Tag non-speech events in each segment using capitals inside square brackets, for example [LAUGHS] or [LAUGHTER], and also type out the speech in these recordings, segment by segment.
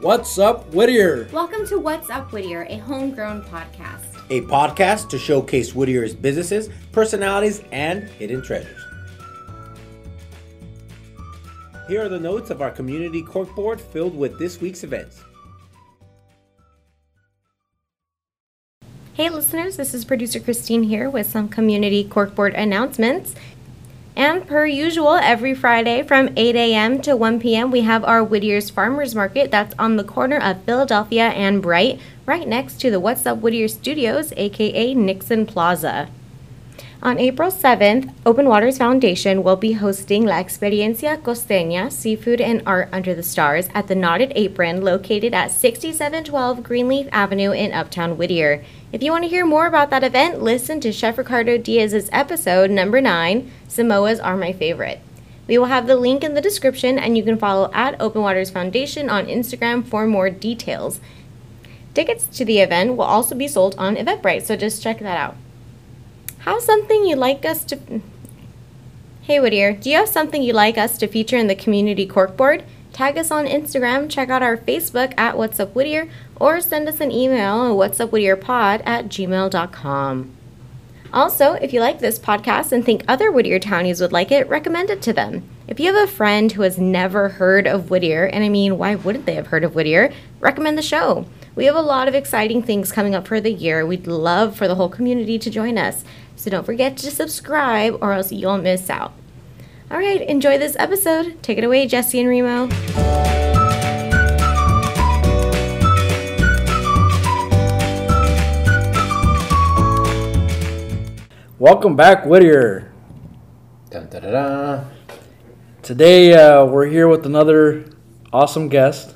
What's up, Whittier? Welcome to What's Up Whittier, a homegrown podcast. A podcast to showcase Whittier's businesses, personalities, and hidden treasures. Here are the notes of our community corkboard filled with this week's events. Hey, listeners, this is producer Christine here with some community corkboard announcements. And per usual, every Friday from 8 a.m. to 1 p.m., we have our Whittier's Farmers Market that's on the corner of Philadelphia and Bright, right next to the What's Up Whittier Studios, aka Nixon Plaza. On April 7th, Open Waters Foundation will be hosting La Experiencia Costeña Seafood and Art Under the Stars at the Knotted Apron located at 6712 Greenleaf Avenue in Uptown Whittier. If you want to hear more about that event, listen to Chef Ricardo Diaz's episode number 9 Samoas Are My Favorite. We will have the link in the description, and you can follow at Open Waters Foundation on Instagram for more details. Tickets to the event will also be sold on Eventbrite, so just check that out. Have something you'd like us to. Hey Whittier, do you have something you'd like us to feature in the community corkboard? Tag us on Instagram, check out our Facebook at What's Up Whittier, or send us an email at whatsupwhittierpod at gmail.com. Also, if you like this podcast and think other Whittier townies would like it, recommend it to them. If you have a friend who has never heard of Whittier, and I mean, why wouldn't they have heard of Whittier? Recommend the show. We have a lot of exciting things coming up for the year. We'd love for the whole community to join us. So don't forget to subscribe or else you'll miss out. All right, enjoy this episode. Take it away, Jesse and Remo. Welcome back, Whittier. Dun, da, da, da. Today uh, we're here with another awesome guest.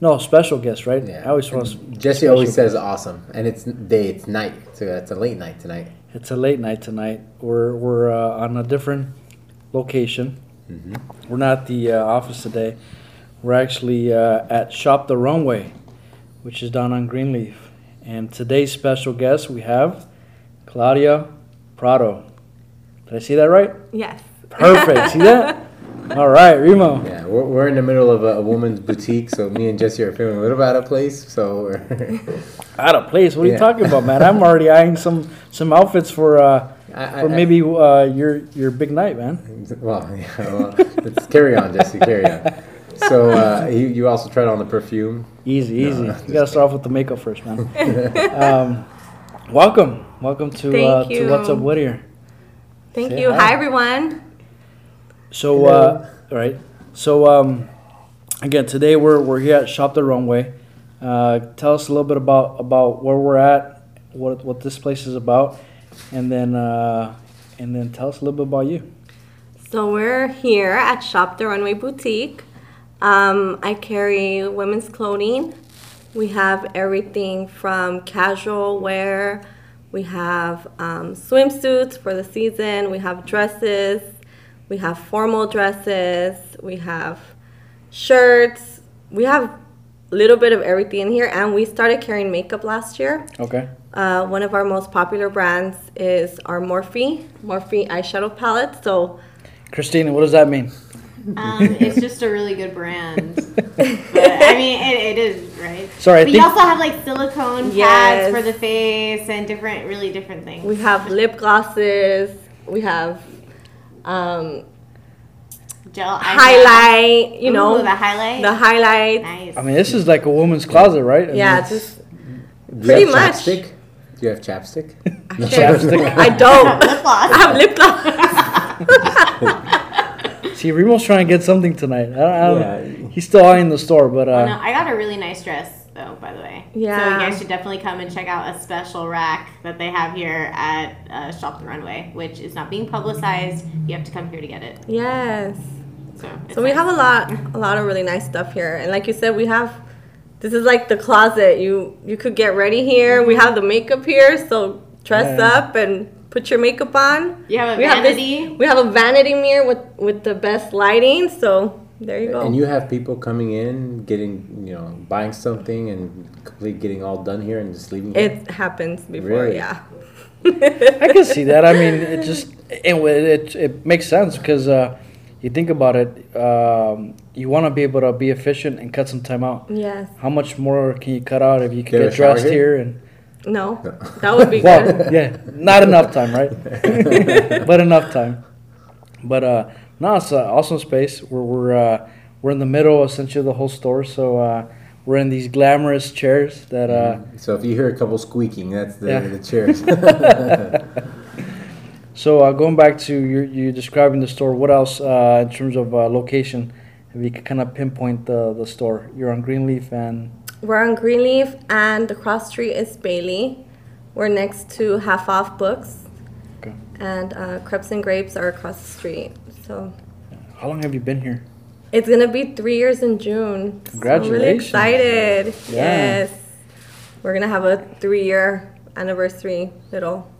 No, special guest, right? Yeah. I always want. Jesse always says awesome, and it's day, it's night, so it's a late night tonight. It's a late night tonight. We're we're uh, on a different location. We're not at the uh, office today. We're actually uh, at Shop the Runway, which is down on Greenleaf. And today's special guest we have Claudia Prado. Did I see that right? Yes. Perfect. see that? [LAUGHS] [LAUGHS] All right, Remo. Yeah, we're, we're in the middle of a, a woman's boutique, so me and Jesse are feeling a little bit out of place. So, we're [LAUGHS] Out of place. What are you Yeah. talking about, man? I'm already eyeing some some outfits for uh, I, I, for maybe uh, your your big night, man. Well, [LAUGHS] yeah, well, let's carry on, Jesse, carry on. So, uh, you, you also tried on the perfume. Easy, No, easy. you gotta start off with the makeup first, man. um, welcome, welcome to uh, Thank to What's Up you. Whittier. Thank Say you. hi. Hi, everyone. So, uh, all right. So, um, again, today we're we're here at Shop the Runway. Uh, tell us a little bit about about where we're at, what what this place is about, and then uh, and then tell us a little bit about you. So we're here at Shop the Runway Boutique. Um, I carry women's clothing. We have everything from casual wear. We have um, swimsuits for the season. We have dresses. We have formal dresses. We have shirts. We have a little bit of everything in here. And we started carrying makeup last year. Okay. Uh, one of our most popular brands is our Morphe, Morphe eyeshadow palette. So Christina, what does that mean? Um, it's just a really good brand. [LAUGHS] But, I mean, it, it is right. Sorry, I but think- you also have like silicone Yes. pads for the face and different, really different things. we have lip glosses. We have um, Gel highlight. You know Ooh, the highlight. the highlight. nice. I mean, this is like a woman's closet, right? I mean, Yeah, it's- just Do you Pretty have much. chapstick? Do you have chapstick? [LAUGHS] chapstick. [LAUGHS] I don't. Lip gloss. I have lip gloss. [LAUGHS] See, Remo's trying to get something tonight. I don't, I don't, Yeah. He's still eyeing the store, but Oh, uh, no, I got a really nice dress though, by the way. So you guys should definitely come and check out a special rack that they have here at uh, Shop the Runway, which is not being publicized. You have to come here to get it. yes. So, So we nice. have a lot, a lot of really nice stuff here, and like you said, we have. This is like the closet. You you could get ready here. We have the makeup here, so dress Yeah. up and put your makeup on. You have a we have this- vanity. we have a vanity mirror with with the best lighting. So there you go. And you have people coming in, getting, you know, buying something and complete getting all done here and just leaving. here? it happens before, Really? yeah. [LAUGHS] I can see that. I mean, it [LAUGHS] just it, it, it makes sense because uh, you think about it, um, you want to be able to be efficient and cut some time out. Yes. How much more can you cut out if you Get could a get dressed here? here and No, that would be [LAUGHS] well, good. yeah, not enough time, right? but enough time. But uh, no, it's an awesome space. We're we're uh, we're in the middle essentially of the whole store, so uh, we're in these glamorous chairs that uh, So if you hear a couple squeaking, that's the, Yeah. the chairs. [LAUGHS] So uh, going back to you, you describing the store. What else uh, in terms of uh, location? If you could kind of pinpoint the the store, you're on Greenleaf and We're on Greenleaf, and the cross street is Bailey. We're next to Half Off Books, Okay. and uh, Crepes and Grapes are across the street. So how long have you been here? it's gonna be three years in June. So I'm really excited. Yeah. Yes, we're gonna have a three-year anniversary little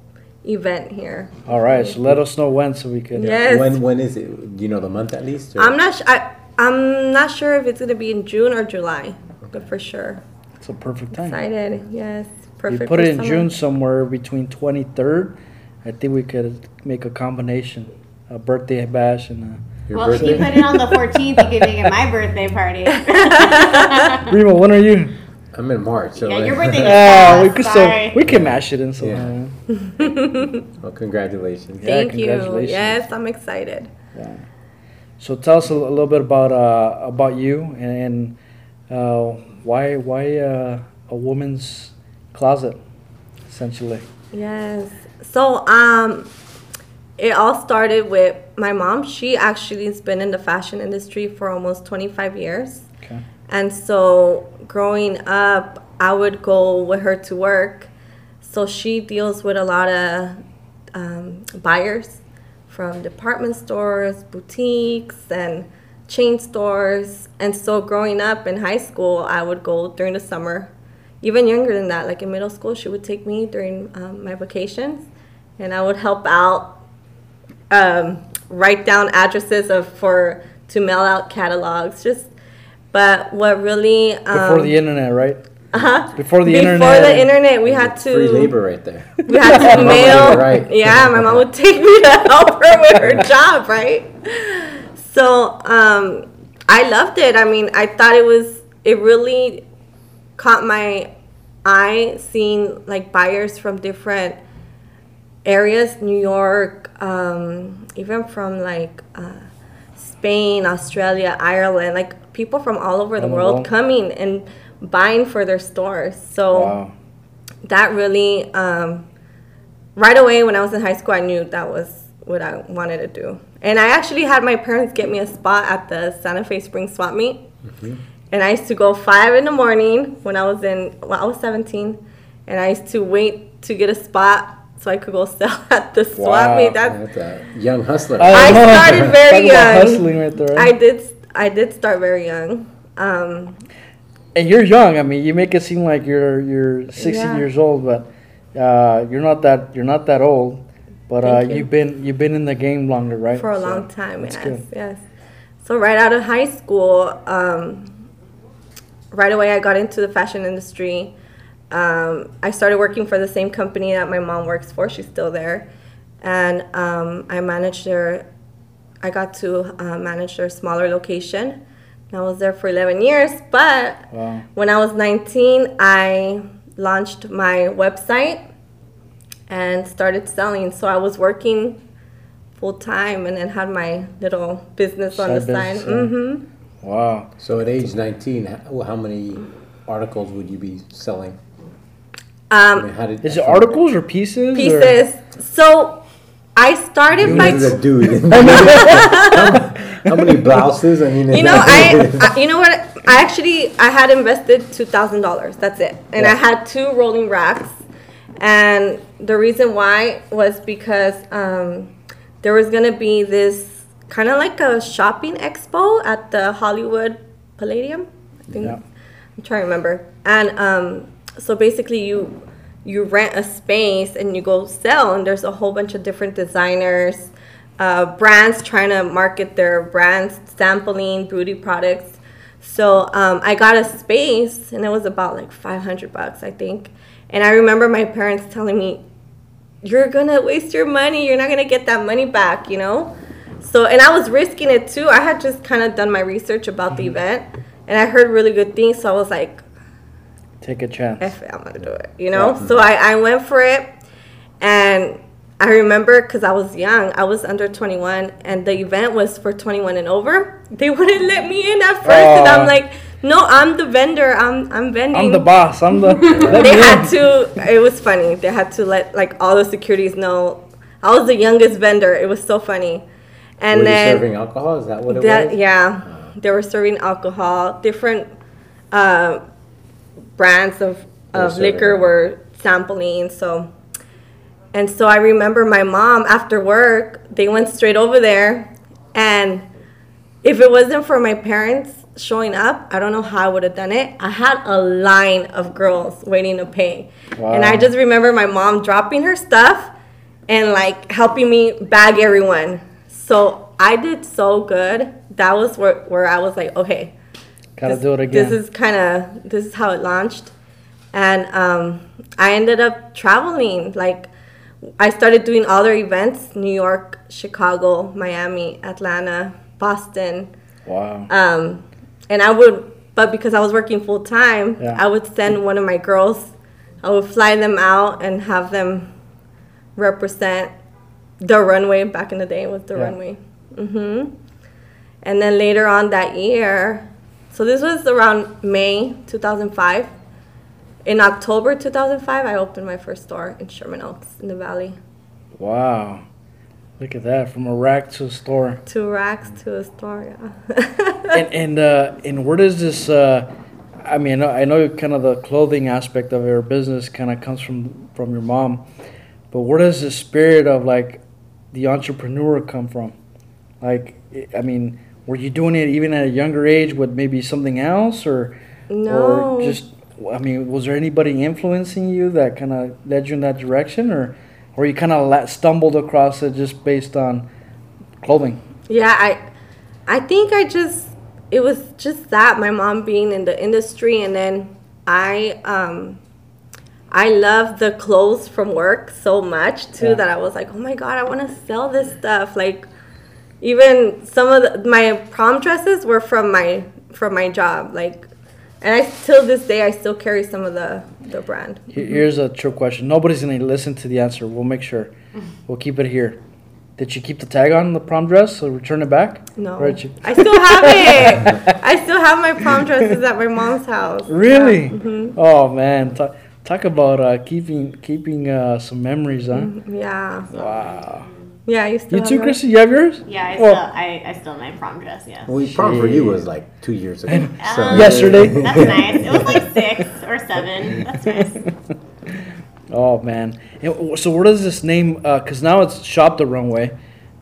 event here. All right, so let us know when so we can. Uh, yes. when when is it? Do you know the month at least? or- I'm not. Sh- I, I'm not sure if it's gonna be in June or July, but for sure. It's a perfect time. Excited. Yes. Perfect. You put it in summer. June somewhere between 23rd. I think we could make a combination, a birthday bash and a. Your well, if you put it on the 14th, you could make it my birthday party. [LAUGHS] Remo, when are you? I'm in March. So yeah, your birthday. [LAUGHS] Ah, we could so Sorry. we can mash it in some. Yeah. [LAUGHS] Well, congratulations. Yeah, Thank you. Yes, I'm excited. So tell us a, a little bit about uh, about you and, uh, why why uh, a woman's closet, essentially. Yes. So, um, it all started with my mom. She actually has been in the fashion industry for almost 25 years. Okay. And so, growing up, I would go with her to work. So, she deals with a lot of um, buyers from department stores, boutiques, and chain stores. And so, growing up in high school, I would go during the summer. Even younger than that, like in middle school, she would take me during um, my vacations, and I would help out um, write down addresses of for to mail out catalogs. Just, but what really um, Before the internet, right? uh-huh. Before the Before internet. the internet, we had to Free labor right there. [LAUGHS] we had to [LAUGHS] mail. right. Yeah, my mom would take me to help her with her [LAUGHS] job, right? So um, I loved it. I mean, I thought it was it really caught my eye seeing like buyers from different areas, New York, um, even from like uh, Spain, Australia, Ireland, like people from all over the world coming and buying for their stores. So Wow. that really um, right away when i was in high school i knew that was what i wanted to do. And i actually had my parents get me a spot at the santa fe spring swap meet. And i used to go five in the morning when i was in well i was 17 and i used to wait to get a spot so i could go [LAUGHS] sell at the swap Wow. meet that's That's a young hustler. I know. started [LAUGHS] very young. hustling right there. i did i did start very young um, and you're young. I mean, you make it seem like you're you're 60 Yeah. years old, but uh, you're not that you're not that old. But uh, you. you've been you've been in the game longer, right? for a So, long time. Yes, good. yes. So right out of high school, um, right away I got into the fashion industry. Um, I started working for the same company that my mom works for. She's still there, and um, I managed their. I got to uh, manage their smaller location. And I was there for 11 years, but Wow. when I was 19, I launched my website and started selling. So I was working full time and then had my little business on the Side side. business, yeah. hmm Wow. So at age 19, how, how many articles would you be selling? I Um, mean, how did, Is it articles or pieces? or- pieces. So I started by. This a dude. [LAUGHS] how many blouses? I mean, You know, [LAUGHS] I, [LAUGHS] I you know what? I actually I had invested two thousand dollars. That's it, and I had two rolling racks, and the reason why was because um, there was gonna be this kind of like a shopping expo at the Hollywood Palladium. I think Yeah. I'm trying to remember, and um, so basically you you rent a space and you go sell, and there's a whole bunch of different designers uh, brands trying to market their brands, sampling beauty products. So um, I got a space, and it was about like 500 bucks, I think. And I remember my parents telling me, "You're gonna waste your money. You're not gonna get that money back," you know. So, and I was risking it too. I had just kind of done my research about the event, and I heard really good things. So I was like, Take a chance. It, I'm gonna do it, you know? So I, I went for it, and I remember because I was young, I was under 21, and the event was for 21 and over. They [LAUGHS] wouldn't let me in at first, and I'm like, no, I'm the vendor, I'm, I'm vending. I'm the boss. I'm the. [LAUGHS] they had to, it was funny. They had to let like all the securities know I was the youngest vendor. It was so funny. And Were then serving alcohol? Is that what it that was? yeah, they were serving alcohol. Different uh, brands of, of liquor it. were sampling. So, and so I remember my mom after work, they went straight over there, and if it wasn't for my parents showing up, I don't know how I would have done it. I had a line of girls waiting to pay, and I just remember my mom dropping her stuff and like helping me bag everyone. So I did so good. That was where, where I was like, okay, Gotta this, do it again. This is kind of this is how it launched, and um, I ended up traveling. Like I started doing other events: New York, Chicago, Miami, Atlanta, Boston. wow. Um, and I would, but because I was working full time, Yeah. I would send one of my girls. I would fly them out and have them represent the runway. Back in the day, it was the Yeah. runway. hmm And then later on that year, so this was around May 2005. In October 2005, I opened my first store in Sherman Oaks in the Valley. Wow. Look at that. From a rack to a store. Two racks to a store, yeah. [LAUGHS] and and uh, and where does this? Uh, I mean, I know, kind of the clothing aspect of your business kind of comes from from your mom, but where does the spirit of like the entrepreneur come from? Like, I- I mean, were you doing it even at a younger age with maybe something else, or No. or just? I mean, was there anybody influencing you that kind of led you in that direction, or or you kind of stumbled across it just based on clothing? Yeah, I I think I just it was just that my mom being in the industry and then I um I love the clothes from work so much too Yeah. that I was like, "Oh my god, I want to sell this stuff." Like even some of the, my prom dresses were from my from my job like and I till this day I still carry some of the the brand. Here's a true question. Nobody's gonna listen to the answer. We'll make sure. We'll keep it here. Did you keep the tag on the prom dress or return it back? No. You- I still have [LAUGHS] it. I still have my prom dresses at my mom's house. Really? Yeah. mhm. Oh man, talk, talk about uh, keeping keeping uh, some memories, huh? Yeah. Wow. Yeah, I used to You have too, those. Chrissy. You have yours? Yeah, I Well- still I, I still have my prom dress. Yes. We prom for you was like two years ago. So- Um, Yesterday. [LAUGHS] [LAUGHS] That's nice. It was like six or seven. That's nice. [LAUGHS] Oh man. So where does this name? Because now it's Shop the Runway,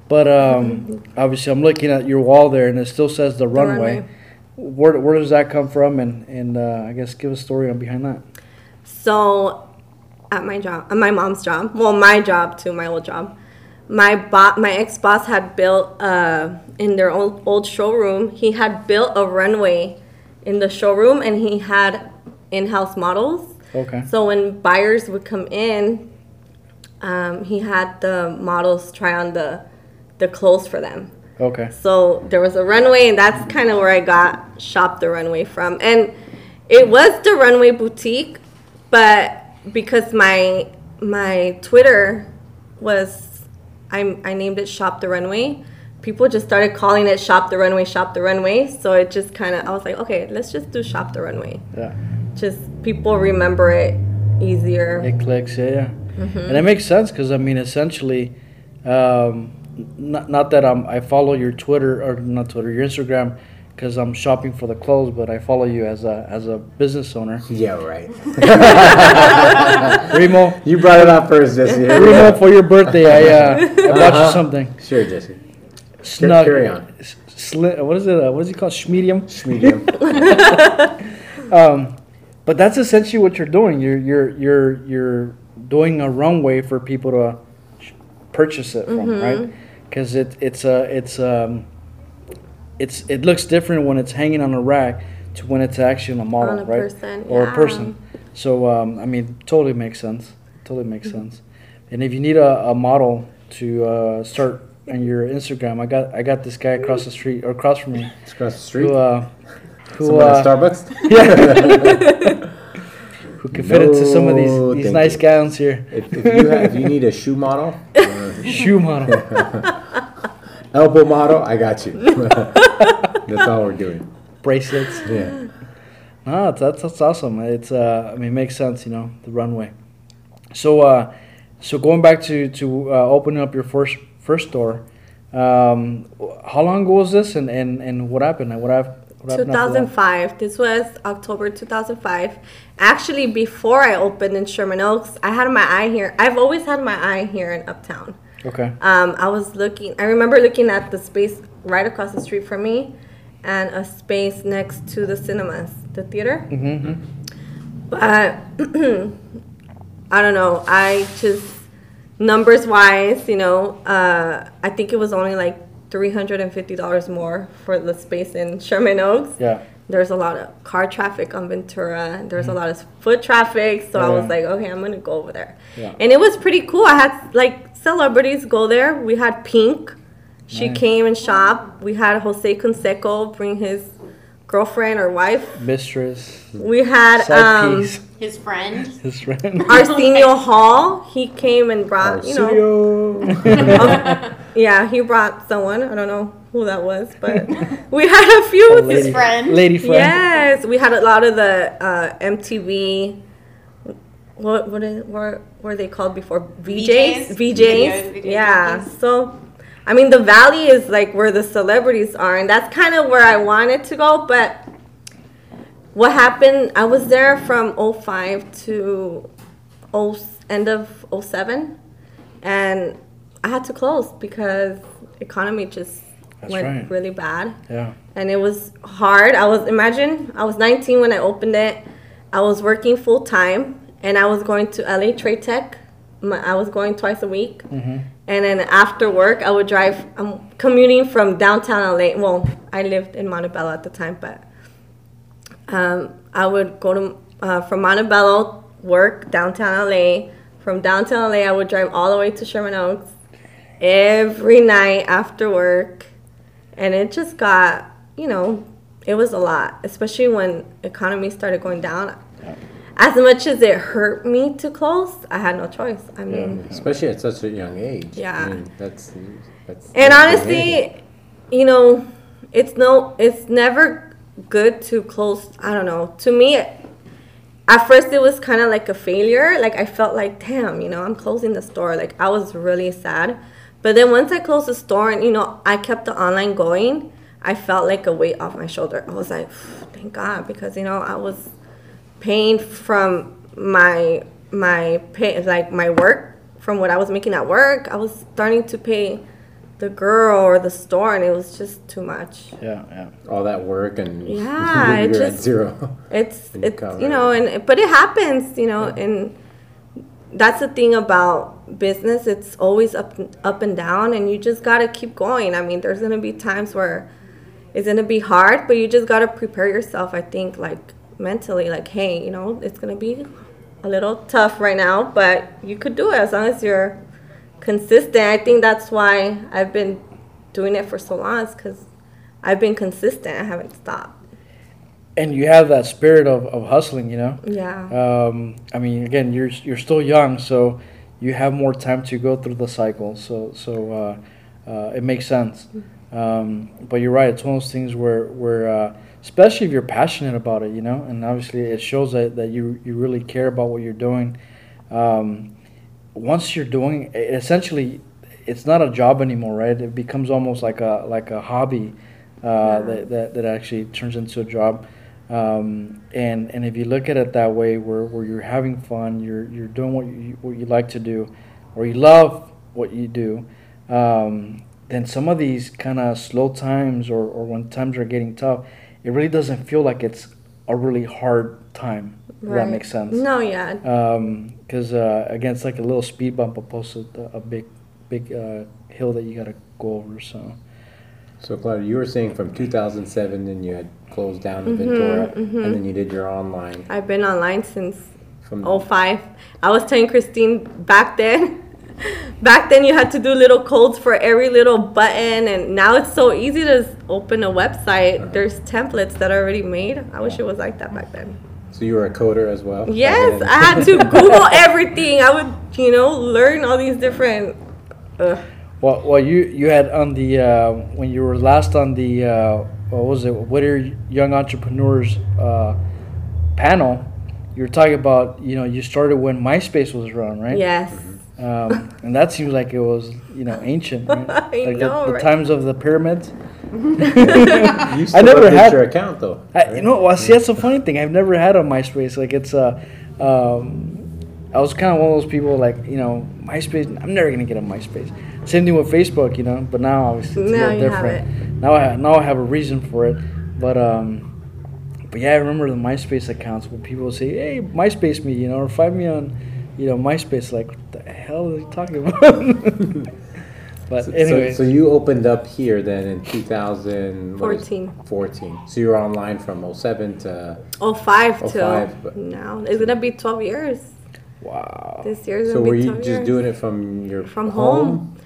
but um, obviously I'm looking at your wall there, and it still says the, runway. Runway. Where where does that come from? And and uh, I guess give a story on behind that. So, at my job, at my mom's job, well, my job too, my old job, my bo- my ex boss had built uh, in their old old showroom. He had built a runway in the showroom, and he had in house models. Okay. So when buyers would come in, um, he had the models try on the the clothes for them. Okay. So there was a runway, and that's kind of where I got shop the runway from. And it was the runway boutique, but because my my Twitter was I I named it shop the runway. People just started calling it shop the runway, shop the runway. So it just kind of I was like, okay, let's just do shop the runway. Yeah. Just people remember it easier. It clicks, yeah, yeah. Mm-hmm. And it makes sense because I mean, essentially, um, not not that I'm I follow your Twitter or not Twitter, your Instagram, because I'm shopping for the clothes, but I follow you as a as a business owner. Yeah, right. [LAUGHS] Remo, You brought it up first, Jesse. [LAUGHS] Remo, for your birthday, I uh, I bought you Uh-huh. something. Sure, Jesse. Snug. carry on. s- Sli- what is it? Uh, what is it called? Schmedium. Medium. [LAUGHS] Um, but that's essentially what you're doing. You're you're you're you're doing a runway for people to sh- purchase it from, right? Because it it's a it's um it's it looks different when it's hanging on a rack to when it's actually on a model, On a right? person, or a person. So um, I mean, totally makes sense. Totally makes sense. And if you need a, a model to uh, start on your Instagram. I got I got this guy across the street or across from me It's across the street. who uh, who uh, at Starbucks. [LAUGHS] [LAUGHS] Yeah. Who can fit into some of these these nice you. gowns here. if, if you have, if you need a shoe model, [LAUGHS] uh, Shoe model. elbow model, I got you. [LAUGHS] That's all we're doing. bracelets. Yeah. No, that's that's awesome. It's uh, I mean, it makes sense, you know, the runway. So uh, so going back to to uh, opening up your first first store, um, how long ago was this, and and and what happened? What happened? What happened 2005. This was October 2005. Actually, before I opened in Sherman Oaks, I had my eye here. I've always had my eye here in Uptown. Okay. Um, I was looking. I remember looking at the space right across the street from me, and a space next to the cinemas, the theater. Mm-hmm. But [CLEARS THROAT] I don't know. I just numbers wise, you know, uh, I think it was only like three hundred and fifty dollars more for the space in Sherman Oaks. Yeah. There's a lot of car traffic on Ventura. There's a lot of foot traffic, so I was like, okay, I'm gonna go over there. Yeah. And it was pretty cool. I had like celebrities go there. We had Pink. She Nice. came and shopped. We had Jose Canseco bring his girlfriend or wife. Mistress. We had um. His friend. His friend. Arsenio [LAUGHS] Hall. He came and brought, you know, Arsenio. [LAUGHS] yeah, he brought someone. I don't know who that was, but [LAUGHS] we had a few. lady, his friend. Lady friend. Yes, we had a lot of the uh, MTV. What what is, were were they called before? VJs. VJs? VJs. Videos, video Yeah. So, I mean, the valley is like where the celebrities are, and that's kind of where I wanted to go. But what happened? I was there from 05 to 0, end of 07, and I had to close because economy just That's went right. really bad Yeah. and it was hard. I was imagine I was 19 when I opened it. I was working full time, and I was going to LA Trade Tech. I was going twice a week, Mm-hmm. And then after work, I would drive. I'm commuting from downtown LA. Well, I lived in Montebello at the time, but um, I would go to uh, from Montebello, work downtown LA. From downtown LA, I would drive all the way to Sherman Oaks every night after work, and it just got you know it was a lot, especially when economy started going down. As much as it hurt me to close, I had no choice. I mean, Especially at such a young age. Yeah. I mean, that's that's. and that's honestly, you know, it's no, it's never good to close. I don't know. To me, at first it was kind of like a failure. Like I felt like, damn, you know, I'm closing the store. Like I was really sad. But then once I closed the store and you know I kept the online going, I felt like a weight off my shoulder. I was like, thank God, because you know I was paying from my my pay like my work from what I was making at work. I was starting to pay the girl or the store, and it was just too much. Yeah. Yeah. all that work and [LAUGHS] Yeah, you're it at just- zero. [LAUGHS] It's And you it's you know, and but it happens, you know, and that's the thing about business. It's always up up and down, and you just gotta keep going. I mean, there's gonna be times where it's gonna be hard, but you just gotta prepare yourself. I think like mentally, like, hey, you know, it's gonna be a little tough right now, but you could do it as long as you're consistent. I think that's why I've been doing it for so long, because I've been consistent. I haven't stopped. And you have that spirit of, of hustling, you know. Yeah. Um, I mean, again, you're you're still young, so you have more time to go through the cycle. So so uh, uh, it makes sense. Um, but you're right. It's one of those things where where uh, especially if you're passionate about it, you know, and obviously it shows that, that you you really care about what you're doing. Um, once you're doing it, essentially, it's not a job anymore, right? It becomes almost like a like a hobby uh, Yeah. that, that that actually turns into a job. Um, and and if you look at it that way, where, where you're having fun, you're you're doing what you what you like to do, or you love what you do, um, then some of these kind of slow times or, or when times are getting tough, it really doesn't feel like it's a really hard time. If that Right. makes sense. No, yeah. Because uh, again, it's like a little speed bump opposed to a big big uh, hill that you got to go over. So. So, Claudia, you were saying from 2007, then you had closed down the Mm-hmm, Ventura, and then you did your online I've been online since from 05. I was telling Christine back then, Back then, you had to do little codes for every little button, and now it's so easy to open a website. There's templates that are already made. I wish it was like that back then. So you were a coder as well? Yes. I had to [LAUGHS] Google everything. I would, you know, learn all these different. Uh, Well, well, you you had on the uh, when you were last on the uh, what was it? what are Young Entrepreneurs uh, panel. You were talking about you know you started when MySpace was around, right? yes. Um, and that seems like it was you know ancient, [LAUGHS] right? I like know, the, the right? times of the pyramids. [LAUGHS] You still never had- your account though. I, you know, well, see, that's the funny thing. I've never had a MySpace. Like, it's uh, um, I was kind of one of those people, like, you know, MySpace. I'm never gonna get a MySpace. Same thing with Facebook, you know. But now, obviously, it's Now a little you have different. Now, I ha- now I have a reason for it. But um, but yeah, I remember the MySpace accounts where people would say, "Hey, MySpace me," you know, or find me on, you know, MySpace. Like, what the hell are you talking about? [LAUGHS] but So, anyway, so, so you opened up here then in 2014. 14. 14. So you were online from 07 to. Oh, five till 05, but- now. It's gonna be 12 years. wow. This year's So gonna were be you just years. doing it from your From home.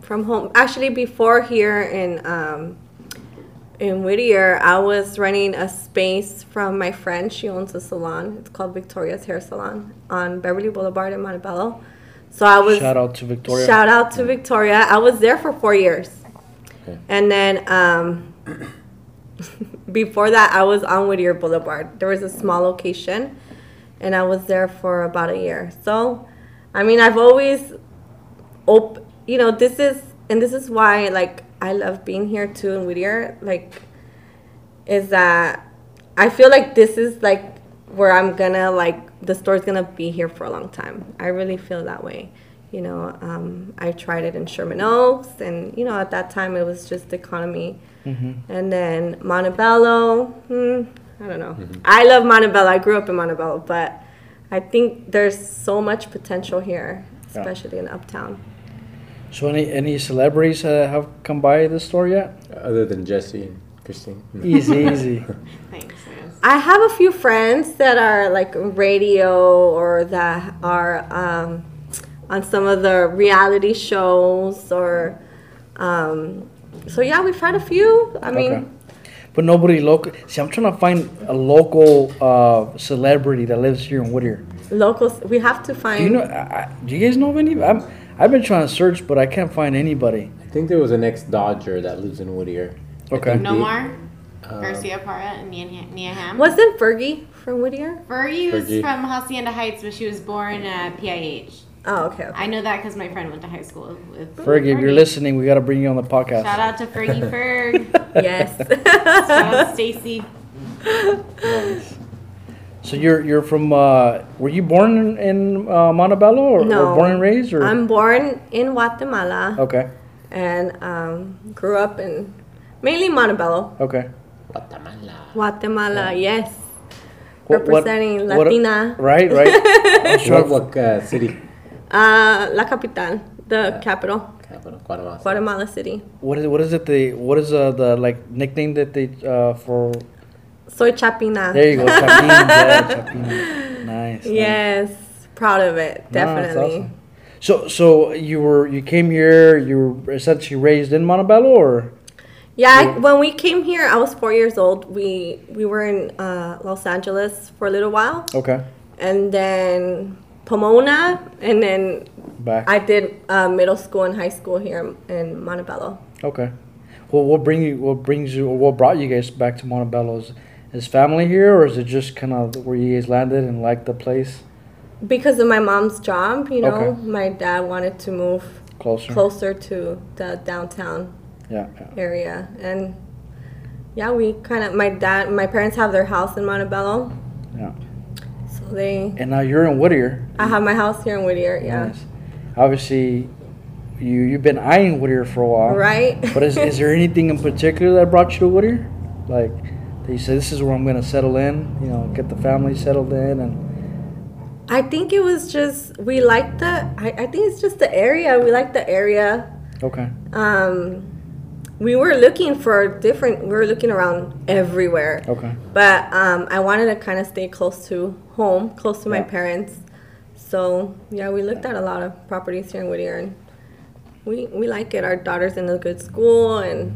From home. Actually, before here in um, in Whittier, I was renting a space from my friend. She owns a salon. It's called Victoria's Hair Salon on Beverly Boulevard in Montebello. So I was Shout out to Victoria. Shout out to Victoria. I was there for four years. Okay. And then um, [LAUGHS] before that, I was on Whittier Boulevard. There was a small location, and I was there for about a year. So, I mean, I've always, op- you know, this is, and this is why, like, I love being here too in Whittier. Like, is that I feel like this is like where I'm gonna like the store's gonna be here for a long time. I really feel that way. You know, um, I tried it in Sherman Oaks, and you know, at that time it was just economy. And then Montebello, hmm, I don't know. I love Montebello. I grew up in Montebello, but I think there's so much potential here, Yeah. especially in Uptown. So any any celebrities uh, have come by the store yet? Other than Jesse and Christine. Easy, [LAUGHS] easy. Thanks, I have a few friends that are like radio or that are um, on some of the reality shows or um, so yeah we've had a few I mean Okay. But nobody local. See, I'm trying to find a local uh, celebrity that lives here in Whittier. locals we have to find Do you know? I, I- do you guys know of any? I'm, I've been trying to search, but I can't find anybody. I think there was an ex Dodger that lives in Whittier. Okay. think they- Nomar, uh, Garciaparra, and Mia, Mia Hamm. wasn't Fergie from Whittier Fergie was Fergie. from Hacienda Heights, but she was born at PIH. oh okay, okay. I know that because my friend went to high school with Fergie, if you're listening, we got to bring you on the podcast. Shout out to Fergie [LAUGHS] Ferg. yes Shout out Stacy. So you're you're from? Uh, were you born in, in uh, Montebello or, No. or born and raised? Or I'm born in Guatemala okay, and um, grew up in mainly Montebello okay. Guatemala. Guatemala yes What- what- Representing what- Latina. right, right. [LAUGHS] I was What, what uh, city? uh, La Capital the capital Capital, Guatemala. Guatemala City what is what is it? The what is uh, the like nickname that they uh, for? Soy Chapina. There you go, Chapin. [LAUGHS] yeah, Chapin. Nice. nice. Yes, proud of it, No, definitely. awesome. So so you were you came here. You were essentially raised in Montebello, or Yeah, I, when we came here, I was four years old. We we were in uh, Los Angeles for a little while, okay, and then Pomona, and then back. I did uh, middle school and high school here in Montebello. Okay. Well, what bring you? What brings you? Or what brought you guys back to Montebello? Is, is family here, or is it just kind of where you guys landed and liked the place Because of my mom's job, you know, Okay. my dad wanted to move closer? closer to the downtown Yeah, yeah. area, and yeah, we kind of my dad, my parents have their house in Montebello, Yeah. so they. And now you're in Whittier. I have my house here in Whittier, yeah. Nice. Obviously, you you've been eyeing Whittier for a while. Right? But is, is there anything in particular that brought you to Whittier? Like, you say this is where I'm gonna settle in. You know, get the family settled in, and I think it was just we like the. I, I think it's just the area. We like the area. okay, Um, we were looking for different. We were looking around everywhere, okay, but um, I wanted to kind of stay close to home, close to my Yeah. parents. So yeah, we looked at a lot of properties here in Whittier, and we we like it. Our daughter's in a good school, and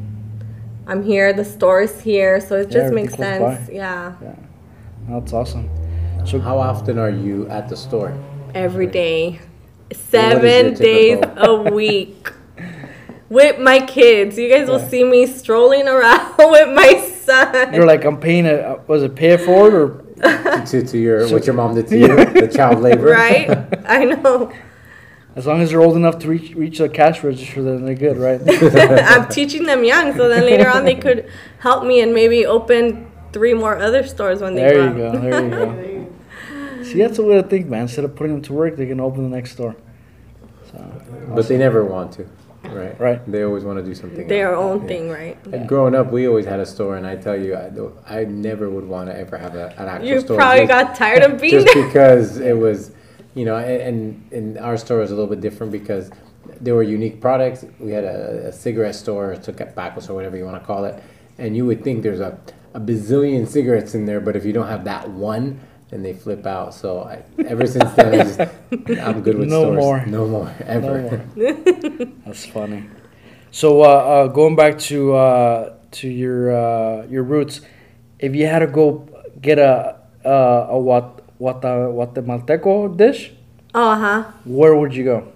I'm here. The store's here, so it Yeah, just makes sense. by. Yeah, That's awesome. So How often are you at the store? every day, your seven days [LAUGHS] a week. With my kids, you guys will see me strolling around [LAUGHS] with my son. you're like, I'm paying it. uh, Was it pay it forward or? [LAUGHS] to, to your what your mom did to you, the child labor. right? I know. As long as they're old enough to reach reach the cash register, then they're good, right? [LAUGHS] I'm teaching them young, so then later on they could help me and maybe open three more other stores when they There you grow up. go. There you go. [LAUGHS] See, that's the way to think, man. Instead of putting them to work, they can open the next store. But they never want to, right? Right. They always want to do something. Their else. own Yeah. thing, right? And growing up, we always had a store, and I tell you, I, I never would want to ever have a, an actual You store. probably just- got tired of [LAUGHS] being just there. because it was, you know, and, and our store was a little bit different because there were unique products. We had a, a cigarette store, tobaccos or whatever you want to call it, and you would think there's a, a bazillion cigarettes in there, but if you don't have that one, then they flip out. So I, ever since then, I just, [LAUGHS] I'm good with No stores. more. No more. Ever. No more. [LAUGHS] That's funny. So uh, uh, going back to uh, to your uh, your roots, if you had to go get a uh, a what what a Guatemalteco dish, Oh, huh. where would you go?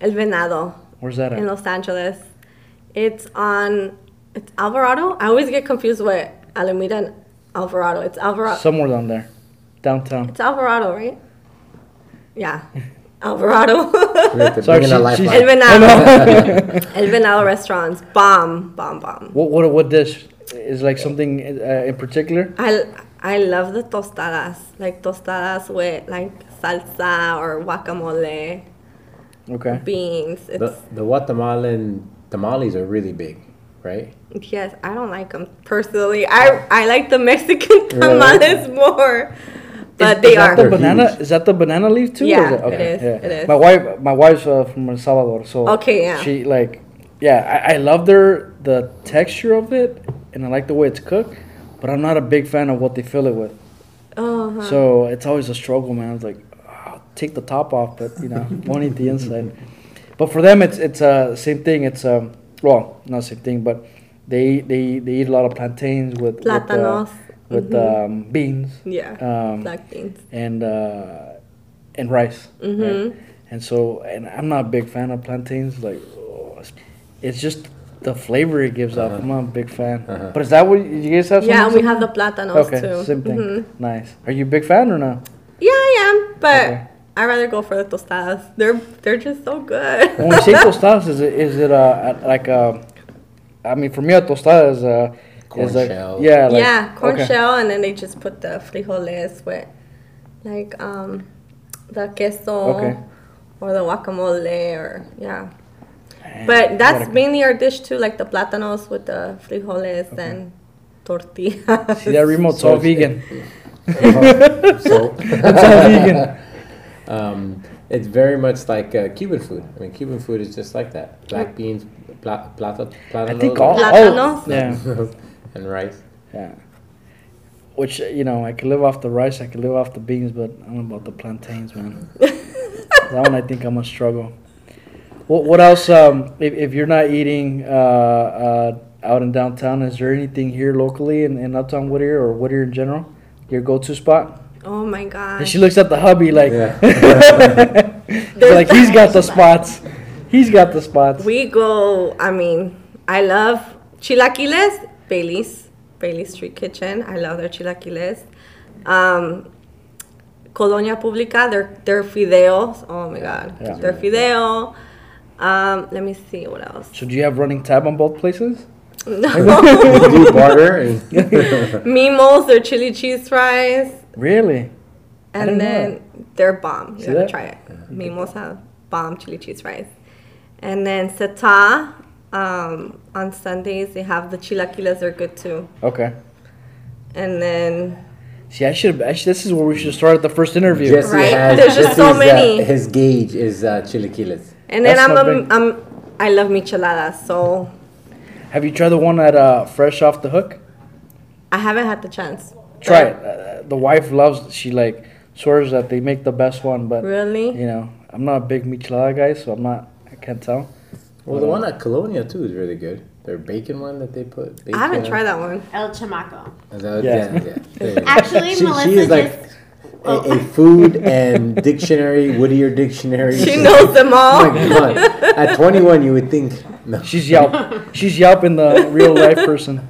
El Venado Where's that in? Los Angeles. It's on, it's Alvarado. I always get confused with Alameda and Alvarado. It's Alvarado. Somewhere down there, downtown. It's Alvarado, right? Yeah. [LAUGHS] Alvarado. We have to Sorry, bring in a she- lifeline. El Venado. [LAUGHS] [LAUGHS] El Venado restaurants. Bomb, bomb, bomb. What what what dish is like something uh, in particular? I, I love the tostadas. Like tostadas with like salsa or guacamole, Okay. beans. It's, The, the Guatemalan tamales are really big, right? yes, I don't like them personally. I, I like the Mexican [LAUGHS] tamales more. But Is- they is that are. the banana. huge. Is that the banana leaf too? or Yeah, is it is, it is. My wife, my wife's uh, from El Salvador, so Okay, yeah. She like, yeah, I, I love their the texture of it, and I like the way it's cooked, but I'm not a big fan of what they fill it with. Oh, huh. So it's always a struggle, man. It's like, oh, take the top off, but you know, [LAUGHS] won't eat the inside. But for them, it's it's uh same thing. It's um well, not the same thing, but they they they eat a lot of plantains with with, uh, with um, beans yeah. um, Black beans. and uh, and rice. Mm-hmm. right? And so, and I'm not a big fan of plantains. Like, oh, it's just the flavor it gives off. I'm a big fan. Uh-huh. But is that what you guys have? Yeah, something we have the similar? plátanos Okay, too. same thing. Mhm. Nice. Are you a big fan or no? Yeah, I am, but Okay. I rather go for the tostadas. They're they're just so good. When we say [LAUGHS] tostadas, is it is it uh like uh, I mean for me a tostada is uh Corn is like, shell. Yeah. Like, yeah, corn okay. shell, and then they just put the frijoles with, like um, the queso Okay. or the guacamole or yeah. Man, But that's mainly our dish too, like the plátanos with the frijoles and tortillas. See that Remo's So all it's- vegan. so [LAUGHS] It's all vegan. um, it's very much like uh, Cuban food. I mean, Cuban food is just like that: black beans, pla- plata, I platanos, think all, all Plátanos? yeah. [LAUGHS] and rice. Yeah. Which uh, you know, I could live off the rice, I could live off the beans, but I don't know about the plantains, man. [LAUGHS] that one I think I'm gonna struggle. What what else? Um, if, if you're not eating uh, uh, out in downtown, is there anything here locally in, in Uptown Whittier or Whittier in general? Your go-to spot? oh my And gosh. she looks at the hubby like, Yeah. [LAUGHS] like he's got the spots. He's got the spots. We go, I mean, I love chilaquiles, Bailey's, Bailey's Street Kitchen. I love their chilaquiles. Um, Colonia Publica, their, their fideos. Oh my God. Yeah. Their fideo. Um, let me see what else. So do you have running tab on both places? No. [LAUGHS] we do barter. And Mimos, their chili cheese fries. Really? I didn't And know then they're bomb. You See gotta that? try it. Mimos have bomb chili cheese fries. And then Seta, um, on Sundays, they have the chilaquiles, they're good too. Okay. And then See, I should. Actually, this is where we should start at the first interview. Jesse Right? has There's just so many. Uh, his gauge is uh, chilaquiles. And then That's I'm, not a, big. I'm I love micheladas, so Have you tried the one at uh, Fresh Off the Hook? I haven't had the chance. Try it. Uh, the wife loves. She like swears that they make the best one, but Really? you know, I'm not a big michelada guy, so I'm not. I can't tell. Well, the one at Colonia too is really good. Their bacon one that they put. Bacon. I haven't tried that one. El Chamaco. Is that- Yeah. yeah, yeah. There you go. Actually, she, Melissa she is like just. A, a food and dictionary, Whittier dictionary. She knows them Oh all. my god! At 21, you would think no. She's Yelp. She's Yelp in the real life person.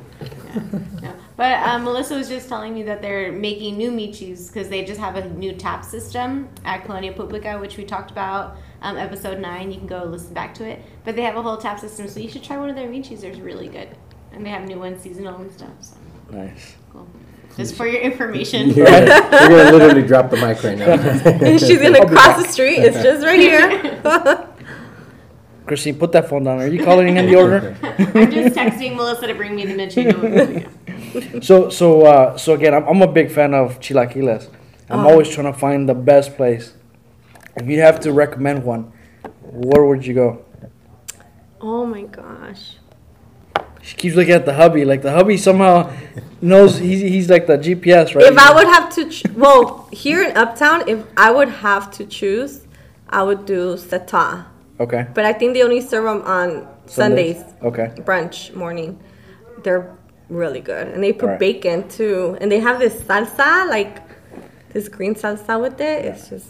No. [LAUGHS] But um, Melissa was just telling me that they're making new Michis because they just have a new tap system at Colonia Publica, which we talked about um, episode nine. You can go listen back to it. But they have a whole tap system, so you should try one of their Michis. They're really good, and they have new ones seasonal and stuff. So Nice. cool. Just for your information. [LAUGHS] You're gonna, you're gonna literally drop the mic right now. [LAUGHS] She's gonna cross the street. It's just right here. [LAUGHS] Christine, put that phone down. Are you calling in the order? I'm just texting Melissa to bring me the Michi. So, so, uh, so again, I'm, I'm a big fan of chilaquiles. I'm always trying to find the best place. If you have to recommend one, where would you go? oh my gosh. She keeps looking at the hubby. Like the hubby somehow knows he's, he's like the GPS, right? If I would have to, ch- well, here in Uptown, if I would have to choose, I would do seta. okay. But I think they only serve them on Sundays, Okay. brunch morning. They're really good, and they put Alright. bacon too, and they have this salsa, like this green salsa with it. It's just,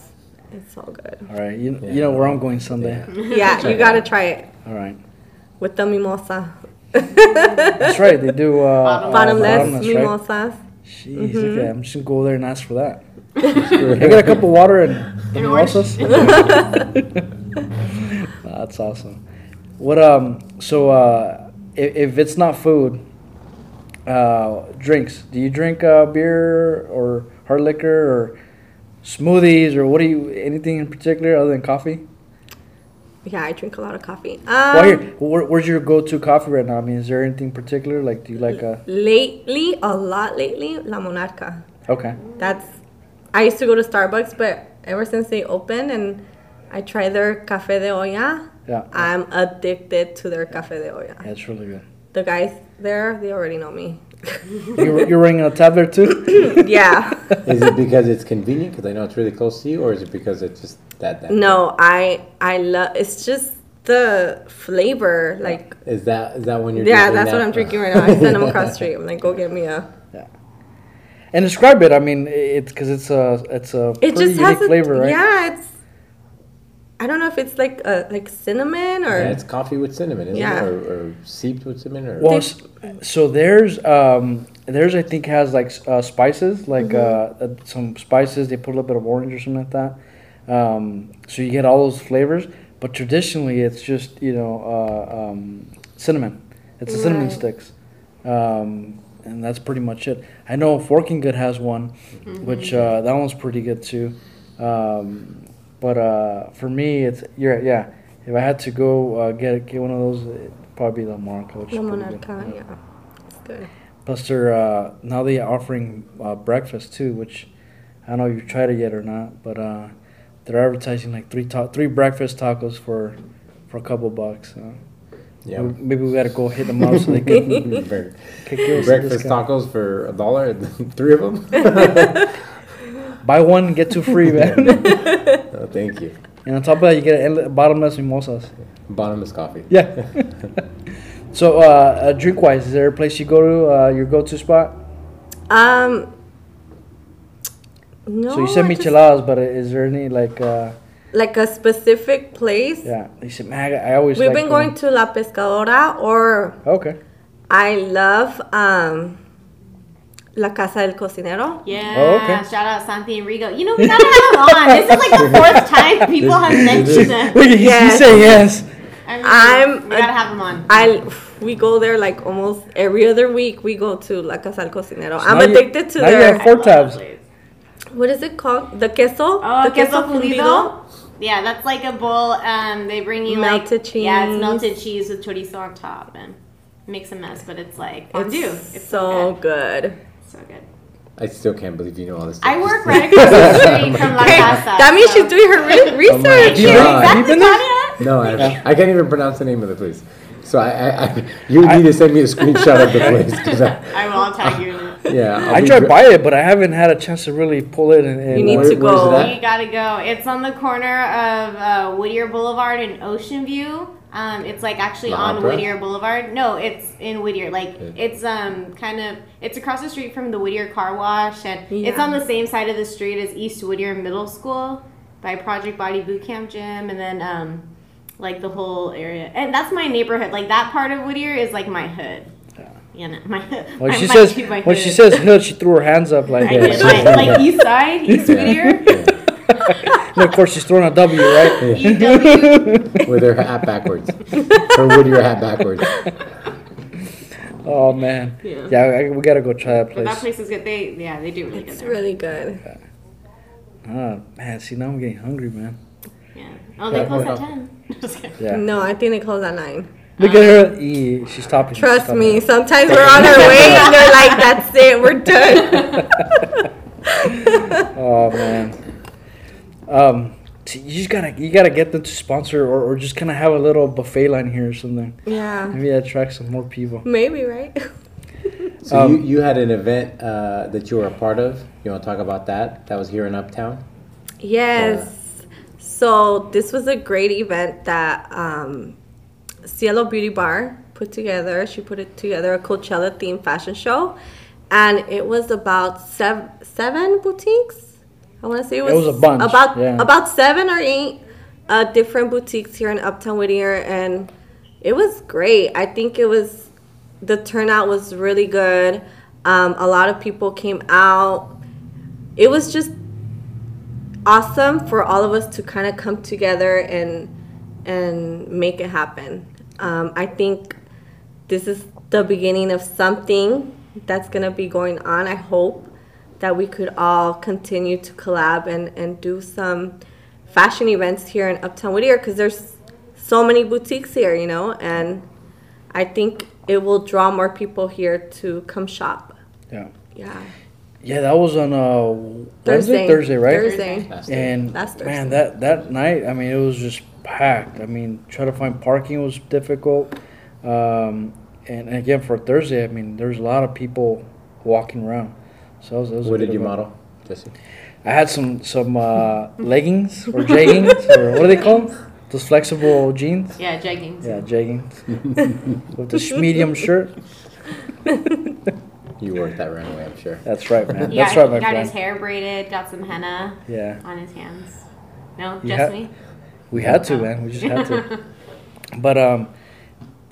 it's all good. All right. You, you know where I'm going Sunday. Yeah, you gotta try it All right. with the mimosa, That's right. They do uh, uh, bottomless right? mimosas. Jeez, look at that. I'm just gonna go there and ask for that. [LAUGHS] I got a cup of water and the mimosas. [LAUGHS] That's awesome. What um? So uh, if, if it's not food, uh, drinks. Do you drink uh, beer or hard liquor or smoothies or what do you? Anything in particular other than coffee? Yeah, I drink a lot of coffee. Um, Well, here, where, where's your go-to coffee right now? I mean, is there anything particular? Like, do you like a? lately, a lot lately, La Monarca. Okay. That's I used to go to Starbucks, but ever since they opened and I tried their cafe de olla, Yeah. I'm addicted to their cafe de olla. That's really good. The guys there, they already know me. You're, you're running a tab there too. [COUGHS] yeah. Is it because it's convenient? Because I know it's really close to you, or is it because it's just that? that No, I I love. It's just the flavor. Like Is that is that when you're? yeah, drinking that's what? I'm drinking right now. I send them across the street. I'm like, go get me a. Yeah. And describe it. I mean, it's because it's a it's a It pretty just unique has a flavor, right? Yeah, it's. I don't know if it's like a like cinnamon or. Yeah, it's coffee with cinnamon, isn't Yeah. it? Or, or seeped with cinnamon, or Well, so there's um there's I think has like uh, spices like Mm-hmm. uh, uh, some spices. They put a little bit of orange or something like that. Um, so you get all those flavors, but traditionally it's just you know uh, um, cinnamon. It's the cinnamon sticks. Um, and that's pretty much it. I know Forking Good has one, which uh, that one's pretty good too. Um, but uh, for me, it's yeah, yeah. If I had to go uh, get get one of those, it'd probably be the Monarca. Which La is pretty good. Monarca, yeah. It's good. Plus, they're uh, now they're offering uh, breakfast too, which I don't know if you've tried it yet or not, but uh, they're advertising like three ta- three breakfast tacos for for a couple bucks. So yeah. maybe we gotta go hit them up so they can [LAUGHS] [LAUGHS] can give us breakfast tacos for a dollar, [LAUGHS] three of them. Buy one get two free, man. Thank you. and on top of that, you get endle- bottomless mimosas. Bottomless coffee. Yeah. [LAUGHS] so, uh, uh, drink wise, is there a place you go to? Uh, your go to spot? Um. No. so you said I just- micheladas, but is there any like? Uh, like a specific place. yeah, they said, man, I, I always. We've been going to La Pescadora, or Okay. I love um, La Casa del Cocinero. Yeah. Oh, okay. Shout out Santi and Rigo. You know, we gotta have them on. This is like the [LAUGHS] fourth time people have mentioned them. Look, he's, Yes. he's saying yes. I mean, I'm we gotta have them on. I we go there like almost every other week. We go to La Casa del Cocinero. I'm now you- addicted to now you their have four tabs. what is it called? The queso. Oh, the queso fundido. Yeah, that's like a bowl. Um, they bring you Melted like yeah, it's cheese. melted cheese with chorizo on top, and makes a mess, but it's like fondue. It's, It's, so good. good. So good. I still can't believe you know all this. Stuff. I work [LAUGHS] right across the street from [LAUGHS] La Casa. that means so- she's doing her re- [LAUGHS] research. You Yeah. been, you been there? No, I, I can't even pronounce the name of the place. So I, I, I you need to send me a screenshot of the place I, I will. I'll tag you. Yeah, I'll I be drive by it, but I haven't had a chance to really pull it. And, and You need Where- to go. You gotta go. It's on the corner of uh, Whittier Boulevard and Ocean View. Um, it's like actually La on Opera? Whittier Boulevard. No, it's in Whittier. Like Yeah. it's um kind of it's across the street from the Whittier Car Wash, and it's on the same side of the street as East Whittier Middle School by Project Body Boot Camp Gym, and then um like the whole area. And that's my neighborhood. Like that part of Whittier is like my hood. You know, [LAUGHS] my When my- she my- says my when she says hood, she threw her hands up like. [LAUGHS] I like, like East Side, [LAUGHS] East Whittier. And of course, she's throwing a W, right? EW. [LAUGHS] with her hat backwards. her Whittier hat backwards. Oh man. Yeah. Yeah, I, we gotta go try that But place. that place is good. They yeah, they do really It's good there. really good. Oh man, see now I'm getting hungry, man. Yeah. Oh, they Yeah, close well, at ten. [LAUGHS] Just kidding. Yeah. No, I think they close at nine. Look at her. E, she's stopping. she's Trust stopping. me. Sometimes we're on our [LAUGHS] way and they're like, "That's it, we're done." Oh man. Um, see, you just gotta you gotta get them to sponsor or, or just kind of have a little buffet line here or something. yeah, Maybe attract some more people. maybe right. [LAUGHS] So Um, you, you had an event uh, that you were a part of. You want to talk about that? That was here in Uptown. Yes. So this was a great event that um, Cielo Beauty Bar put together. She put it together a Coachella themed fashion show, and it was about seven seven boutiques. I want to say it was, was a bunch, About yeah. about seven or eight uh, different boutiques here in Uptown Whittier, and it was great. I think it was the turnout was really good. Um, a lot of people came out. It was just awesome for all of us to kind of come together and and make it happen. Um, I think this is the beginning of something that's gonna be going on. I hope that we could all continue to collab and, and do some fashion events here in Uptown Whittier because there's so many boutiques here, you know, and I think it will draw more people here to come shop. Yeah. Yeah. Yeah, that was on uh Thursday. Wednesday, Thursday, right? Thursday. Last. And That's Thursday. man, that that night, I mean, it was just packed. I mean, trying to find parking was difficult. Um, and again, for Thursday, I mean, there's a lot of people walking around. So it was, it was a What good did you event. model, Jesse? I had some some uh, leggings or jeggings or what are they called? Those flexible jeans. Yeah, jeggings. Yeah, jeggings with the medium shirt. [LAUGHS] You worked that runway, I'm sure. That's right, man. He That's right, my he got his friend. hair braided, got some henna Yeah, on his hands. No, You just had- me. we had to, man. We just had to. [LAUGHS] But um,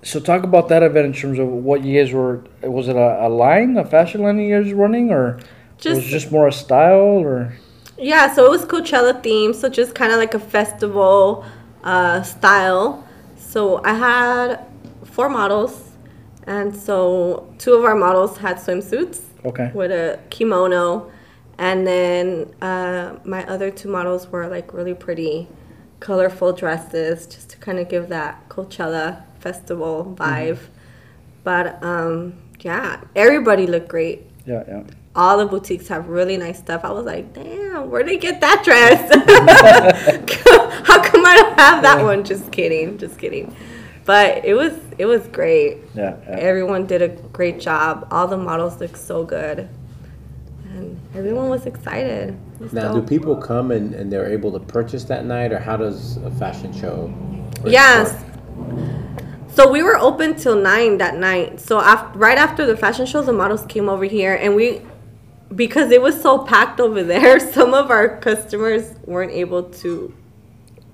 so talk about that event in terms of what you guys were. Was it a, a line, a fashion line you guys were running, or was Just it just more a style, or Yeah, so it was Coachella themed, so just kind of like a festival uh, style. So I had four models, and so two of our models had swimsuits okay? with a kimono, and then uh, my other two models were like really pretty, colorful dresses, just to kind of give that Coachella festival vibe. But um, yeah, everybody looked great Yeah, yeah. all the boutiques have really nice stuff. I was like, damn, where'd they get that dress? [LAUGHS] How come I don't have that one? Just kidding, just kidding. But it was it was great. Yeah, yeah. Everyone did a great job. All the models looked so good. And everyone was excited. It was Now, do people come and, and they're able to purchase that night, or how does a fashion show? work? So we were open till nine that night. So after, right after the fashion show, the models came over here, and we, because it was so packed over there, [LAUGHS] some of our customers weren't able to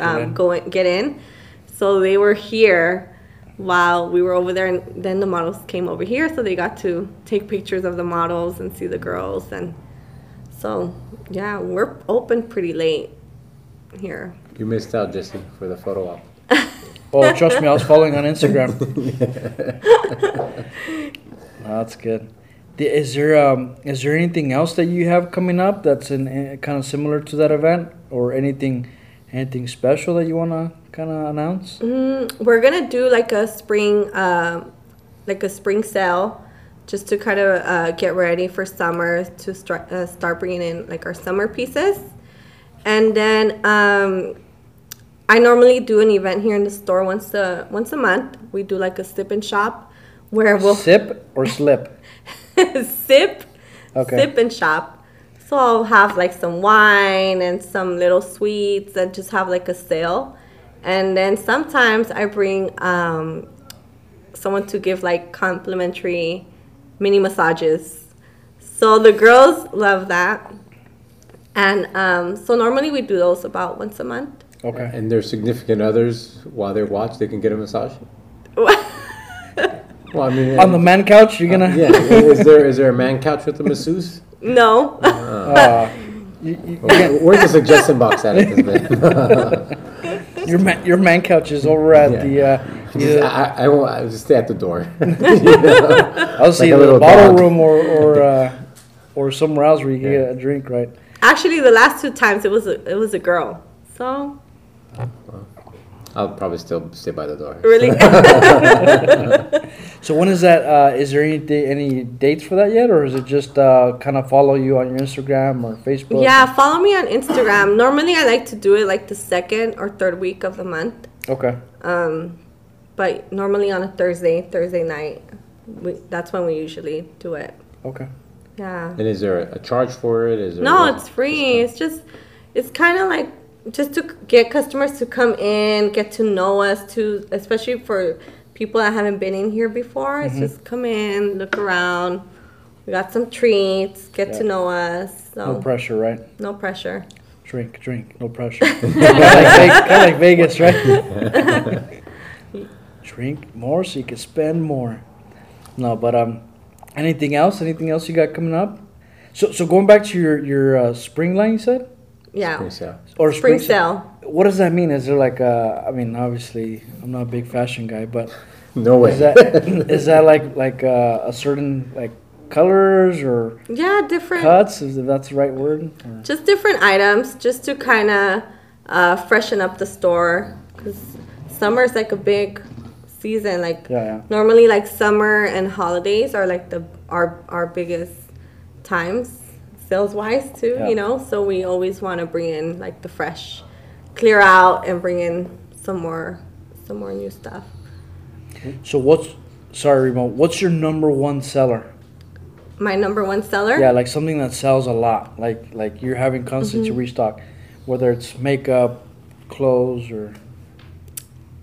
um, go in, get in. So they were here while we were over there, and then the models came over here, so they got to take pictures of the models and see the girls, and so yeah, we're open pretty late here. You missed out, Jesse, for the photo op. [LAUGHS] Oh, trust me, I was following on Instagram. [LAUGHS] [LAUGHS] That's good. Is there um is there anything else that you have coming up that's in, in kind of similar to that event, or anything anything special that you wanna kind of announce? Mm, we're gonna do like a spring, um, like a spring sale, just to kind of uh, get ready for summer to start uh, start bringing in like our summer pieces, and then um, I normally do an event here in the store once a once a month. We do like a sip and shop, where we'll Sip or slip? [LAUGHS] sip, Okay. sip and shop. So I'll have like some wine and some little sweets and just have like a sale. And then sometimes I bring um, someone to give like complimentary mini massages. So the girls love that. And um, so normally we do those about once a month. Okay. And their significant others, while they watch, they can get a massage. [LAUGHS] Well, I mean, On the man couch, you're gonna. yeah. [LAUGHS] Is there is there a man couch with a masseuse? no. Uh, [LAUGHS] you, you, Well, Where's the suggestion box at this man? your man, your man couch is over at Yeah. the. Uh, Just- either, I, I won't. I'll just stay at the door. I'll see like a the little bottle dog. room or or uh, or somewhere else where you can get a drink, right? Actually, the last two times it was a, it was a girl. So I'll probably still stay by the door. really, [LAUGHS] So when is that? Uh, is there any da- any dates for that yet, or is it just uh, kind of follow you on your Instagram or Facebook? yeah. Follow me on Instagram. Normally, I like to do it like the second or third week of the month. Okay. Um, but normally on a Thursday, Thursday night, we, that's when we usually do it. Okay. Yeah. And is there a charge for it? Is there No, what- it's free. It's just, it's kind of like just to get customers to come in, get to know us, to especially for people that haven't been in here before. It's just come in, look around. We got some treats, get Yeah. to know us. So No pressure, right? no pressure. Drink, drink, no pressure. [LAUGHS] [LAUGHS] kind of like, Ve- kinda like Vegas, right? [LAUGHS] drink more so you can spend more. No, but um, anything else? Anything else you got coming up? So, so going back to your your uh, spring line, you said, Yeah. Spring sale. or Spring se- sale. What does that mean? Is there like a? I mean, obviously, I'm not a big fashion guy, but No way. is that [LAUGHS] is that like like uh, a certain like colors or Yeah, different. cuts? Is if that's the right word? Or- just different items just to kind of uh, freshen up the store because summer is like a big season like Yeah, yeah. normally like summer and holidays are like the our our biggest times sales wise too Yeah. you know so we always want to bring in like the fresh clear out and bring in some more some more new stuff So what's sorry, Remo? What's your number one seller? my number one seller Yeah, like something that sells a lot. Like like you're having constant to Mm-hmm. restock, whether it's makeup, clothes, or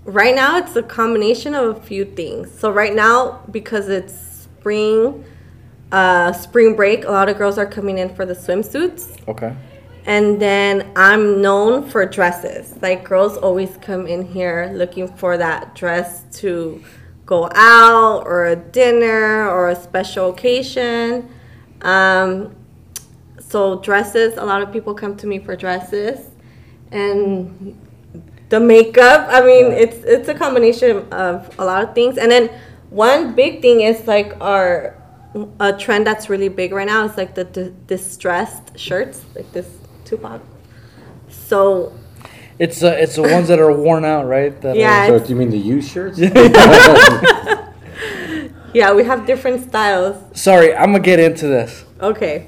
Right now, it's a combination of a few things. So right now, because it's spring, uh, spring break, a lot of girls are coming in for the swimsuits, okay. and then I'm known for dresses. Like girls always come in here looking for that dress to go out or a dinner or a special occasion. Um, so dresses, a lot of people come to me for dresses, and the makeup. I mean, Yeah. it's it's a combination of a lot of things. And then one big thing is like our a trend that's really big right now is like the, di distressed shirts, like this Tupac. So It's the it's the ones that are worn out, right? That Yeah. So do you mean the used shirts? [LAUGHS] yeah, we have different styles. Sorry, I'm gonna get into this. Okay.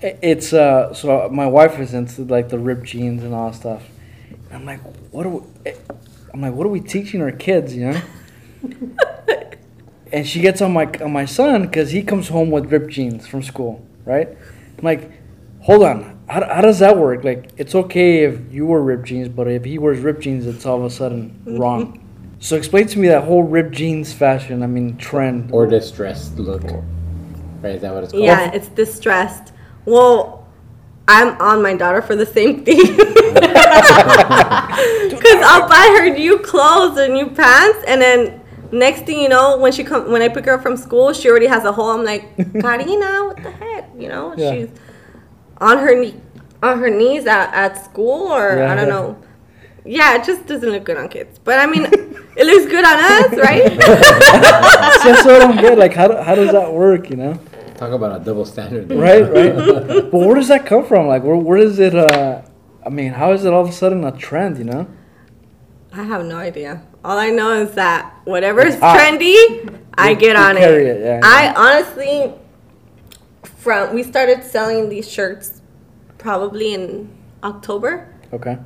It's uh, so my wife is into like the ripped jeans and all that stuff. I'm like, what are we? eh, I'm like, what are we teaching our kids? You know. [LAUGHS] and she gets on my on my son because he comes home with ripped jeans from school, right? I'm like, hold on, how, how does that work? Like, it's okay if you wear ripped jeans, but if he wears ripped jeans, it's all of a sudden wrong. [LAUGHS] so explain to me that whole ripped jeans fashion. I mean, trend. or distressed look? Right? Is that what it's called? Yeah, it's distressed. Well, I'm on my daughter for the same thing. [LAUGHS] [LAUGHS] Cause I'll buy her new clothes or new pants, and then next thing you know, when she come, when I pick her up from school, she already has a hole. I'm like, [LAUGHS] Karina, what the heck? You know, Yeah. she's on her knee, on her knees at, at school, or Yeah. I don't know. Yeah, it just doesn't look good on kids. But I mean, it looks good on us, right? That's what I don't get. Like, how, do- how does that work? You know. Talk about a double standard. there. [LAUGHS] right right but where does that come from like where, where does it uh i mean how is it all of a sudden a trend you know I have no idea. All I know is that whatever is It's trendy, I get on it. it, yeah, I honestly, from we started selling these shirts probably in October. okay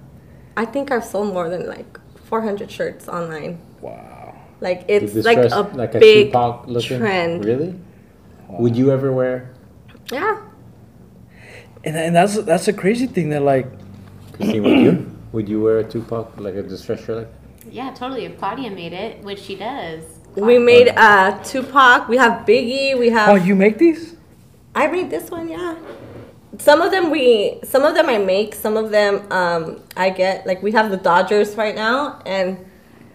I think I've sold more than like 400 shirts online. wow Like it's like a distressed- like a big Tupac looking. trend. Really? Would you ever wear? Yeah. And, and that's that's a crazy thing that like Christine, would you? [CLEARS THROAT] Would you wear a Tupac like a distress shirt? Like? Yeah, totally. If Claudia made it, which she does. We made uh Tupac. We have Biggie. We have. oh you make these? I made this one, yeah. Some of them we, some of them I make. Some of them um, I get. Like we have the Dodgers right now and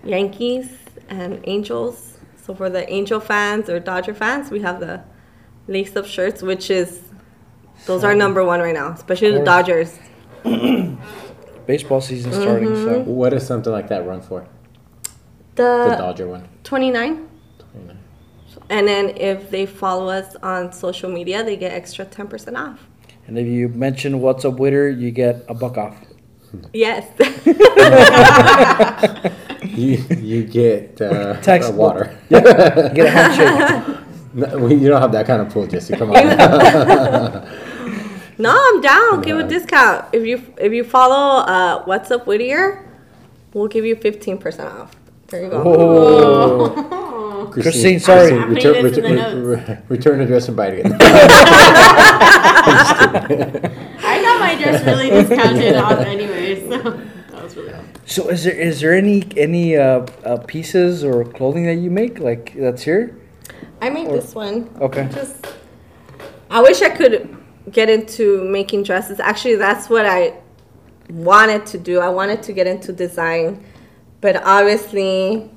Yankees and Angels. So for the Angel fans or Dodger fans, we have the lace up shirts, which is those are number one right now, especially the. Dodgers. [CLEARS THROAT] Baseball season starting, so What does something like that run for? The The Dodger one. twenty nine. 29. And then if they follow us on social media, they get extra ten percent off. and if you mention what's up with her, you get a buck off. Yes. [LAUGHS] You you get uh, Text- uh, water. [LAUGHS] You get a handshake. [LAUGHS] No, we- you don't have that kind of pull, Jesse. Come on. No, I'm down. Give a discount if you if you follow uh, What's Up Whittier. We'll give you fifteen percent off. There you go. Oh, [LAUGHS] Christine, sorry. I'm return, this in return, re- return address and buy it again. [LAUGHS] [LAUGHS] I got my dress really discounted off anyway, so that was really helpful. so is there is there any any uh, uh, pieces or clothing that you make like that's here? I made this one. Okay. Just, I wish I could get into making dresses. Actually, that's what I wanted to do. I wanted to get into design, but obviously,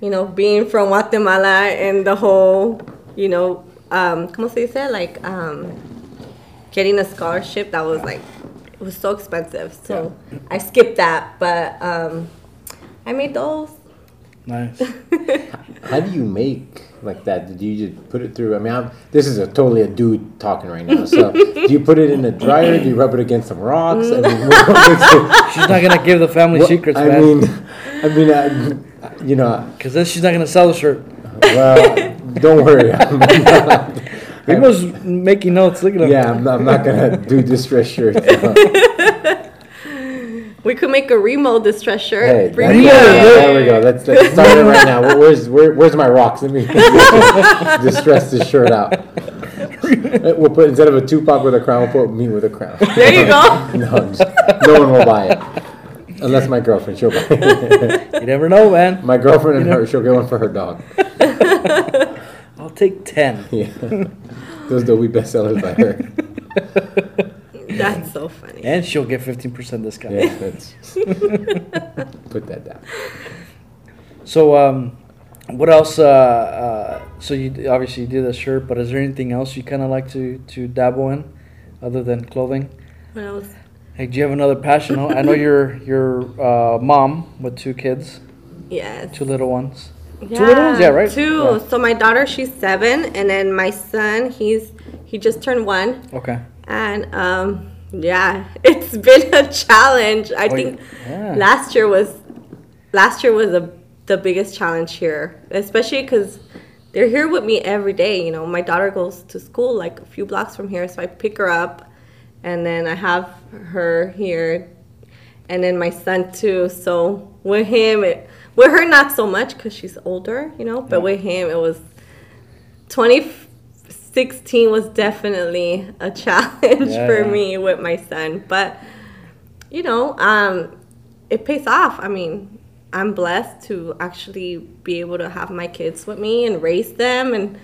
you know, being from Guatemala and the whole, you know, um, ¿cómo se dice? Like, um, getting a scholarship that was like, it was so expensive. So I skipped that, but um, I made those. Nice. [LAUGHS] How do you make like that? Do you just put it through? I mean, I'm, this is a totally a dude talking right now. So, do you put it in a dryer? Do you rub it against some rocks? I mean, [LAUGHS] She's not gonna give the family what- secrets, I man. mean, I mean, uh, you know, Because then she's not gonna sell the shirt. well, don't worry. I'm not- [LAUGHS] He was making notes. Look at yeah, I'm not, I'm not gonna do distress shirts. [LAUGHS] We could make a Remo distress shirt. Hey, that's- Yeah. there we go. Let's let's start it right now. Where- Where's where, where's my rocks? Let me distress this shirt out. We'll put instead of a Tupac with a crown, we'll put me with a crown. There you go. [LAUGHS] No, I'm just- no one will buy it unless my girlfriend. She'll buy it. You never know, man. My girlfriend and her, she'll get one for her dog. [LAUGHS] I'll take ten. Yeah, those will be bestsellers by her. [LAUGHS] [LAUGHS] That's so funny. And she'll get fifteen percent discount. Yeah, that's [LAUGHS] put that down. So, um, what else? Uh, uh, so you obviously you did a shirt, but is there anything else you kind of like to to dabble in, other than clothing? What else? Hey, do you have another passion? I know you're you're uh, mom with two kids, Yes. two little ones. Yeah, Two little ones, yeah, right? Two. Yeah. So my daughter, she's seven, and then my son, he's he just turned one, Okay. And um, yeah, [LAUGHS] it's been a challenge. I Oh, think yeah. last year was last year was a, the biggest challenge here, especially because they're here with me every day. You know, my daughter goes to school like a few blocks from here, so I pick her up, and then I have her here, and then my son too. So with him, it, with her not so much because she's older, you know, but Yeah. with him it was 2016 was definitely a challenge Yeah, for me with my son, but you know, um, it pays off. I mean, I'm blessed to actually be able to have my kids with me and raise them. And,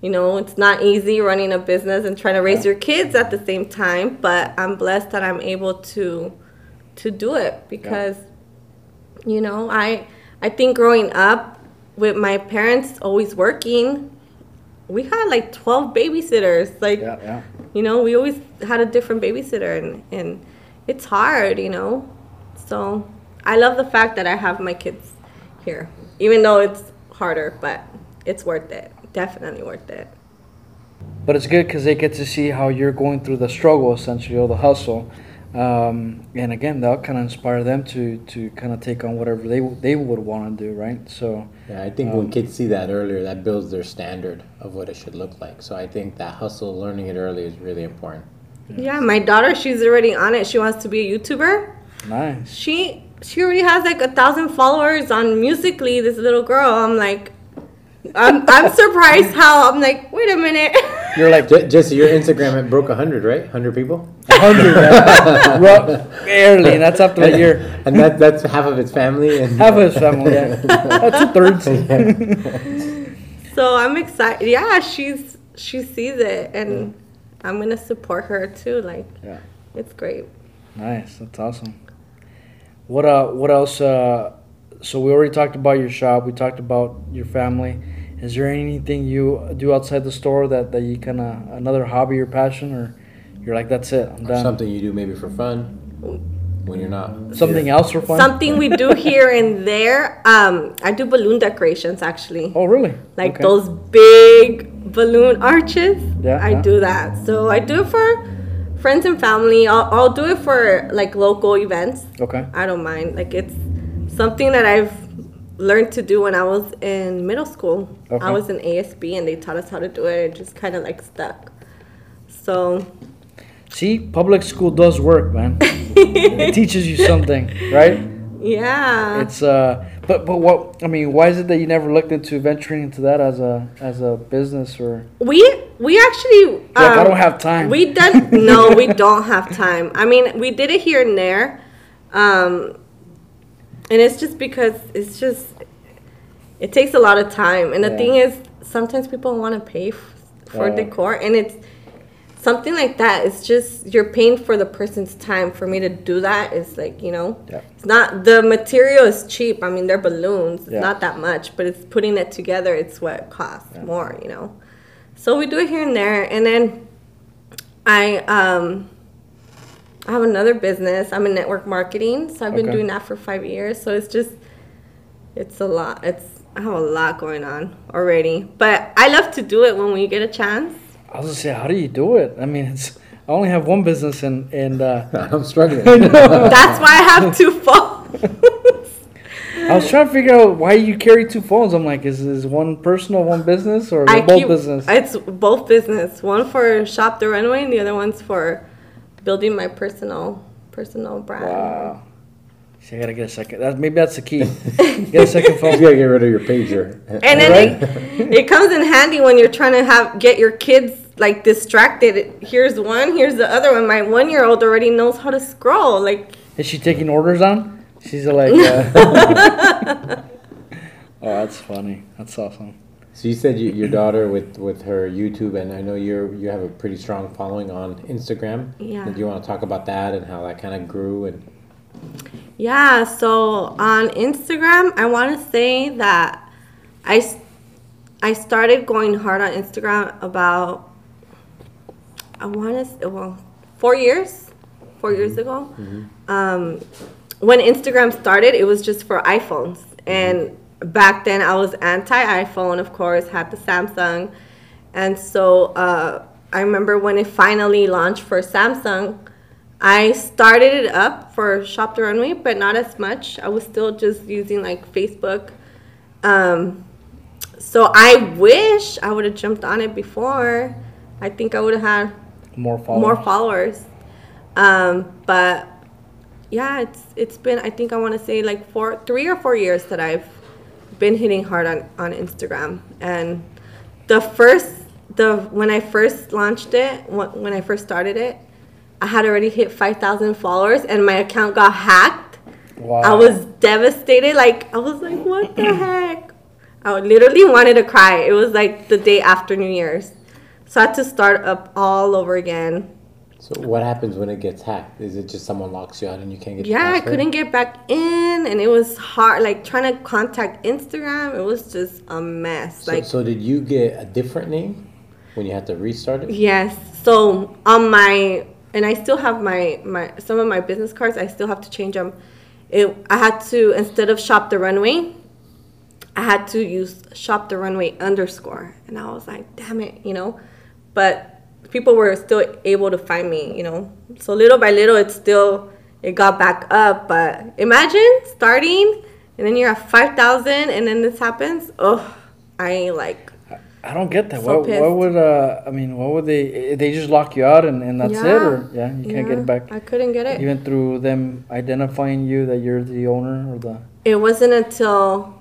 you know, it's not easy running a business and trying to raise your kids at the same time, but I'm blessed that I'm able to to do it because you know, I I think growing up with my parents always working, we had like 12 babysitters. Like Yeah, yeah. you know we always had a different babysitter and, and it's hard you know so i love the fact that i have my kids here even though it's harder but it's worth it definitely worth it But it's good because they get to see how you're going through the struggle, essentially, or the hustle. Um, and again, that'll kind of inspire them to, to kind of take on whatever they they would want to do, right? So, Yeah, I think when kids see that earlier, that builds their standard of what it should look like. So I think that hustle, learning it early, is really important. yeah my daughter she's already on it she wants to be a youtuber nice. she she already has like a thousand followers on Musical.ly this little girl i'm like i'm, I'm surprised how i'm like wait a minute You're like [LAUGHS] Je- Jesse, your Instagram it broke hundred, right? Hundred people. hundred, man. Ru- [LAUGHS] barely, and that's after a year. and that that's half of its family. And Half of his family, yeah. [LAUGHS] Uh, two thirds. So I'm excited. Yeah, she's she sees it, and I'm gonna support her too. Like, Yeah. it's great. Nice, that's awesome. What uh, what else? Uh, so we already talked about your shop. We talked about your family. Is there anything you do outside the store that that you kind of another hobby or passion, or you're like that's it, I'm or done. something you do maybe for fun when you're not Something here. else for fun? Something we do [LAUGHS] here and there. Um, I do balloon decorations actually. Oh, really? like Okay. those big balloon arches. Yeah, I yeah. do that. So I do it for friends and family. I'll, I'll do it for like local events. Okay. I don't mind. Like it's something that I've learned to do when I was in middle school. Okay. I was in ASB and they taught us how to do it. It just kind of like stuck. So See, public school does work, man. [LAUGHS] it teaches you something, right? yeah. It's uh, but but what I mean, why is it that you never looked into venturing into that as a as a business or We we actually like I um, don't have time. We done no, we [LAUGHS] don't have time. I mean, we did it here and there, um, and it's just because it's just it takes a lot of time. And the Yeah. thing is, sometimes people want to pay f- for Oh. decor, and it's something like that. It's just you're paying for the person's time. For me to do that is like you know, Yeah. it's not the material is cheap. I mean, they're balloons. It's Yeah. not that much, but it's putting it together. It's what costs more. You know. So we do it here and there, and then I um I have another business. I'm in network marketing, so I've been Okay. doing that for five years. So it's just it's a lot. It's I have a lot going on already, but I love to do it when we get a chance. I was gonna say, how do you do it? I mean, it's I only have one business and and uh, [LAUGHS] I'm struggling. [LAUGHS] That's why I have two [LAUGHS] phones. I was trying to figure out why you carry two phones. I'm like, is is one personal, one business, or I they're both keep business? it's both business. One for shop the runway, and the other one's for building my personal personal brand. wow. See, I gotta get a second. That, maybe that's the key. [LAUGHS] Get a second phone. you phone. gotta get rid of your pager. And then it, it comes in handy when you're trying to have get your kids like distracted. Here's one, here's the other one. My one year old already knows how to scroll. Like Is she taking orders on? She's like, uh, [LAUGHS] [LAUGHS] oh, that's funny. That's awesome. So you said you, your daughter with with her YouTube, and I know you're you have a pretty strong following on Instagram. Yeah. Do you want to talk about that and how that kind of grew and? Yeah, so on Instagram, I want to say that I I started going hard on Instagram about, I want to, well, four years, 4 years mm-hmm. ago. Mm-hmm. Um, when Instagram started, it was just for iPhones. And mm-hmm. Back then, I was anti iPhone, of course, had the Samsung. And so uh, I remember when it finally launched for Samsung, I started it up for Shop the Runway, but not as much. I was still just using like Facebook. Um, so I wish I would have jumped on it before. I think I would have had More followers. more followers. Um, but yeah, it's it's been I think I want to say like four, three or four years that I've been hitting hard on on Instagram. And the first the when I first launched it, when when I first started it, I had already hit five thousand followers, and my account got hacked. Wow. I was devastated. Like I was like, what the [CLEARS THROAT] heck? I literally wanted to cry. It was like the day after New Year's, so I had to start up all over again. So what happens when it gets hacked? Is it just someone locks you out and you can't get? Yeah, I couldn't get back in, and it was hard. Like trying to contact Instagram, it was just a mess. So, Like so did you get a different name when you had to restart it? Yes. So on my and I still have my my some of my business cards. I still have to change them. It I had to instead of shop the runway, I had to use shop the runway underscore, and I was like, damn it, you know. But people were still able to find me, you know. So little by little, it still it got back up. But imagine starting and then you're at five thousand, and then this happens. Oh, I like I don't get that. So what, pissed. what would uh? I mean, what would they? They just lock you out and, and that's it, Yeah. or yeah, you can't get it back. I couldn't get it. Even through them identifying you that you're the owner or the. It wasn't until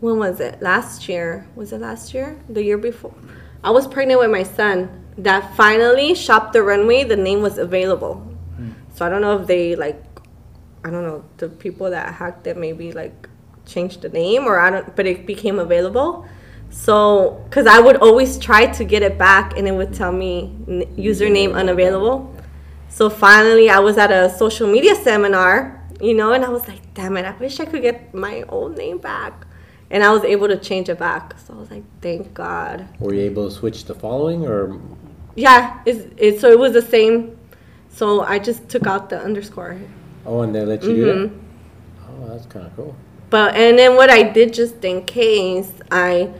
when was it? Last year. Was it last year? The year before? I was pregnant with my son. That finally Shop the Runway, the name was available. Hmm. So I don't know if they like, I don't know the people that hacked it maybe like changed the name or I don't, but it became available. So, cause I would always try to get it back and it would tell me n- username unavailable. So finally, I was at a social media seminar, you know, and I was like, damn it, I wish I could get my old name back. And I was able to change it back. So I was like, thank God. Were you able to switch the following or? Yeah, it's, it, so it was the same. So I just took out the underscore. Oh, and they let you do that? Mm-hmm. Oh, that's kind of cool. But and then what I did just in case I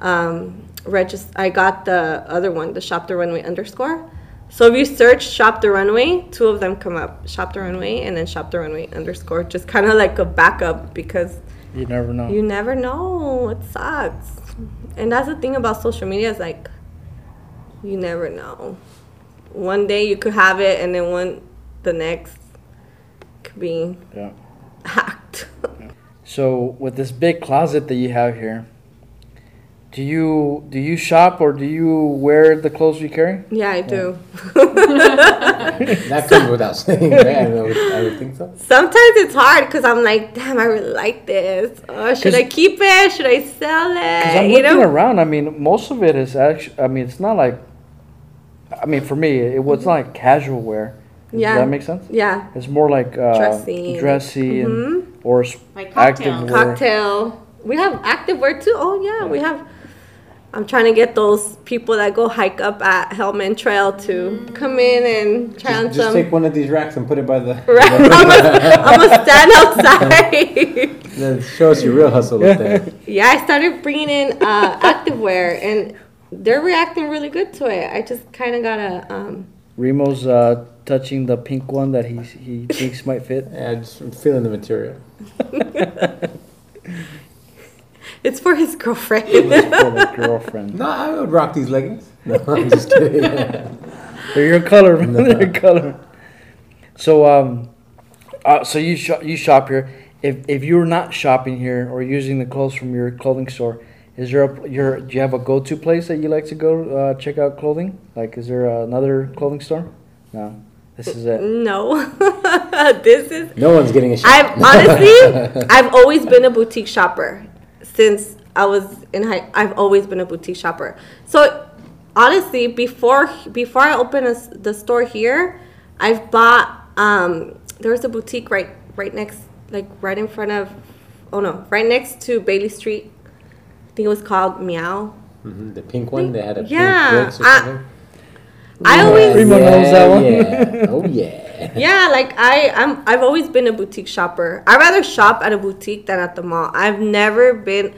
um, regist- I got the other one, the Shop the Runway underscore. So if you search Shop the Runway, two of them come up: Shop the Runway and then Shop the Runway underscore. Just kind of like a backup because You never know. you never know. It sucks, and that's the thing about social media is like you never know. One day you could have it, and then one the next could be yeah. hacked. [LAUGHS] So with this big closet that you have here, do you do you shop or do you wear the clothes you carry? yeah, I do. That comes without saying, right? I would, I would think so. Sometimes it's hard because I'm like, damn, I really like this. Uh, should 'Cause- I keep it? Should I sell Because I'm it? looking You know? around. I mean, most of it is actually. I mean, it's not like. I mean, for me, it was not like casual wear. Yeah. Does that make sense? Yeah, It's more like uh, Dressy. dressy and or s- Like active wear. cocktail. We have active wear too. Oh yeah, we have. I'm trying to get those people that go hike up at Hellman Trail to come in and try on Just, just some. take one of these racks and put it by the. [LAUGHS] Right, I'm gonna, I'm gonna stand [LAUGHS] outside. Then show us your real hustle with that. [LAUGHS] yeah, I started bringing in uh, active wear, and they're reacting really good to it. I just kind of gotta. Um, Remo's uh, touching the pink one that he he [LAUGHS] thinks might fit. Yeah, just feeling the material. [LAUGHS] it's for his girlfriend. for the [LAUGHS] girlfriend. No, I would rock these leggings. No, I'm just kidding. They're your color, man. They're your color. So um, uh, so you shop you shop here. If if you're not shopping here or using the clothes from your clothing store, is there a your do you have a go to place that you like to go uh, check out clothing? Like, is there another clothing store? No, this is it. no, [LAUGHS] this is. no one's getting a shot. I've honestly, [LAUGHS] I've always been a boutique shopper since I was in high. I've always been a boutique shopper. So honestly, before before I opened a s the store here, I've bought. Um, there was a boutique right right next, like right in front of. Oh no, right next to Bailey Street. I think it was called Meow. Mhm, The pink one, they had a Yeah, pink bricks or I- something. I always Remo knows that one. Yeah. Oh yeah. [LAUGHS] Yeah, like I, I'm. I've always been a boutique shopper. I rather shop at a boutique than at the mall. I've never been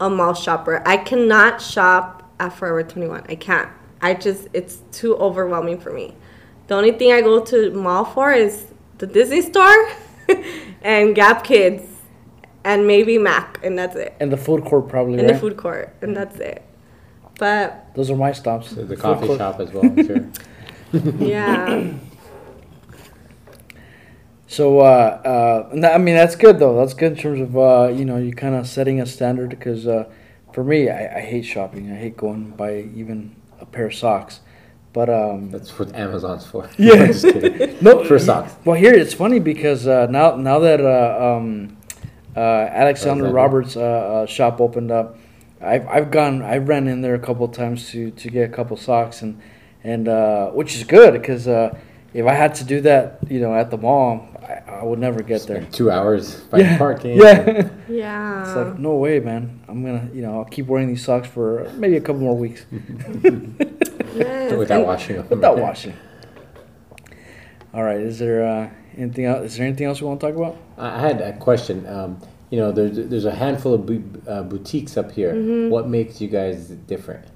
a mall shopper. I cannot shop at Forever 21. I can't. I just, it's too overwhelming for me. The only thing I go to mall for is the Disney store [LAUGHS] and Gap Kids and maybe Mac, and that's it. And the food court probably, And right? the food court, and that's it. But Those are my stops. The, the coffee court. shop as well, I'm sure. [LAUGHS] [LAUGHS] yeah, So, uh, uh, I mean, that's good though. That's good in terms of, uh, you know, you kind of setting a standard because uh, for me, I, I hate shopping. I hate going by even a pair of socks. But, um, That's what Amazon's for. [LAUGHS] Yeah. just kidding. no, For socks. Well, here it's funny because uh, now now that uh, um, Alexander Alexander. Roberts' uh, uh, shop opened up, I've I've gone I ran in there a couple times to, to get a couple socks and and uh, which is good because uh, if I had to do that, you know, at the mall, I, I would never get there. Two hours [LAUGHS] finding Yeah, parking. yeah. yeah. It's like no way, man. I'm gonna, you know, I'll keep wearing these socks for maybe a couple more weeks [LAUGHS] Yes, Without washing them. without washing. All right, is there uh, anything else? Is there anything else we want to talk about? I I had a question. Um, you know, there's there's a handful of bu- uh, boutiques up here. Mm-hmm. What makes you guys different?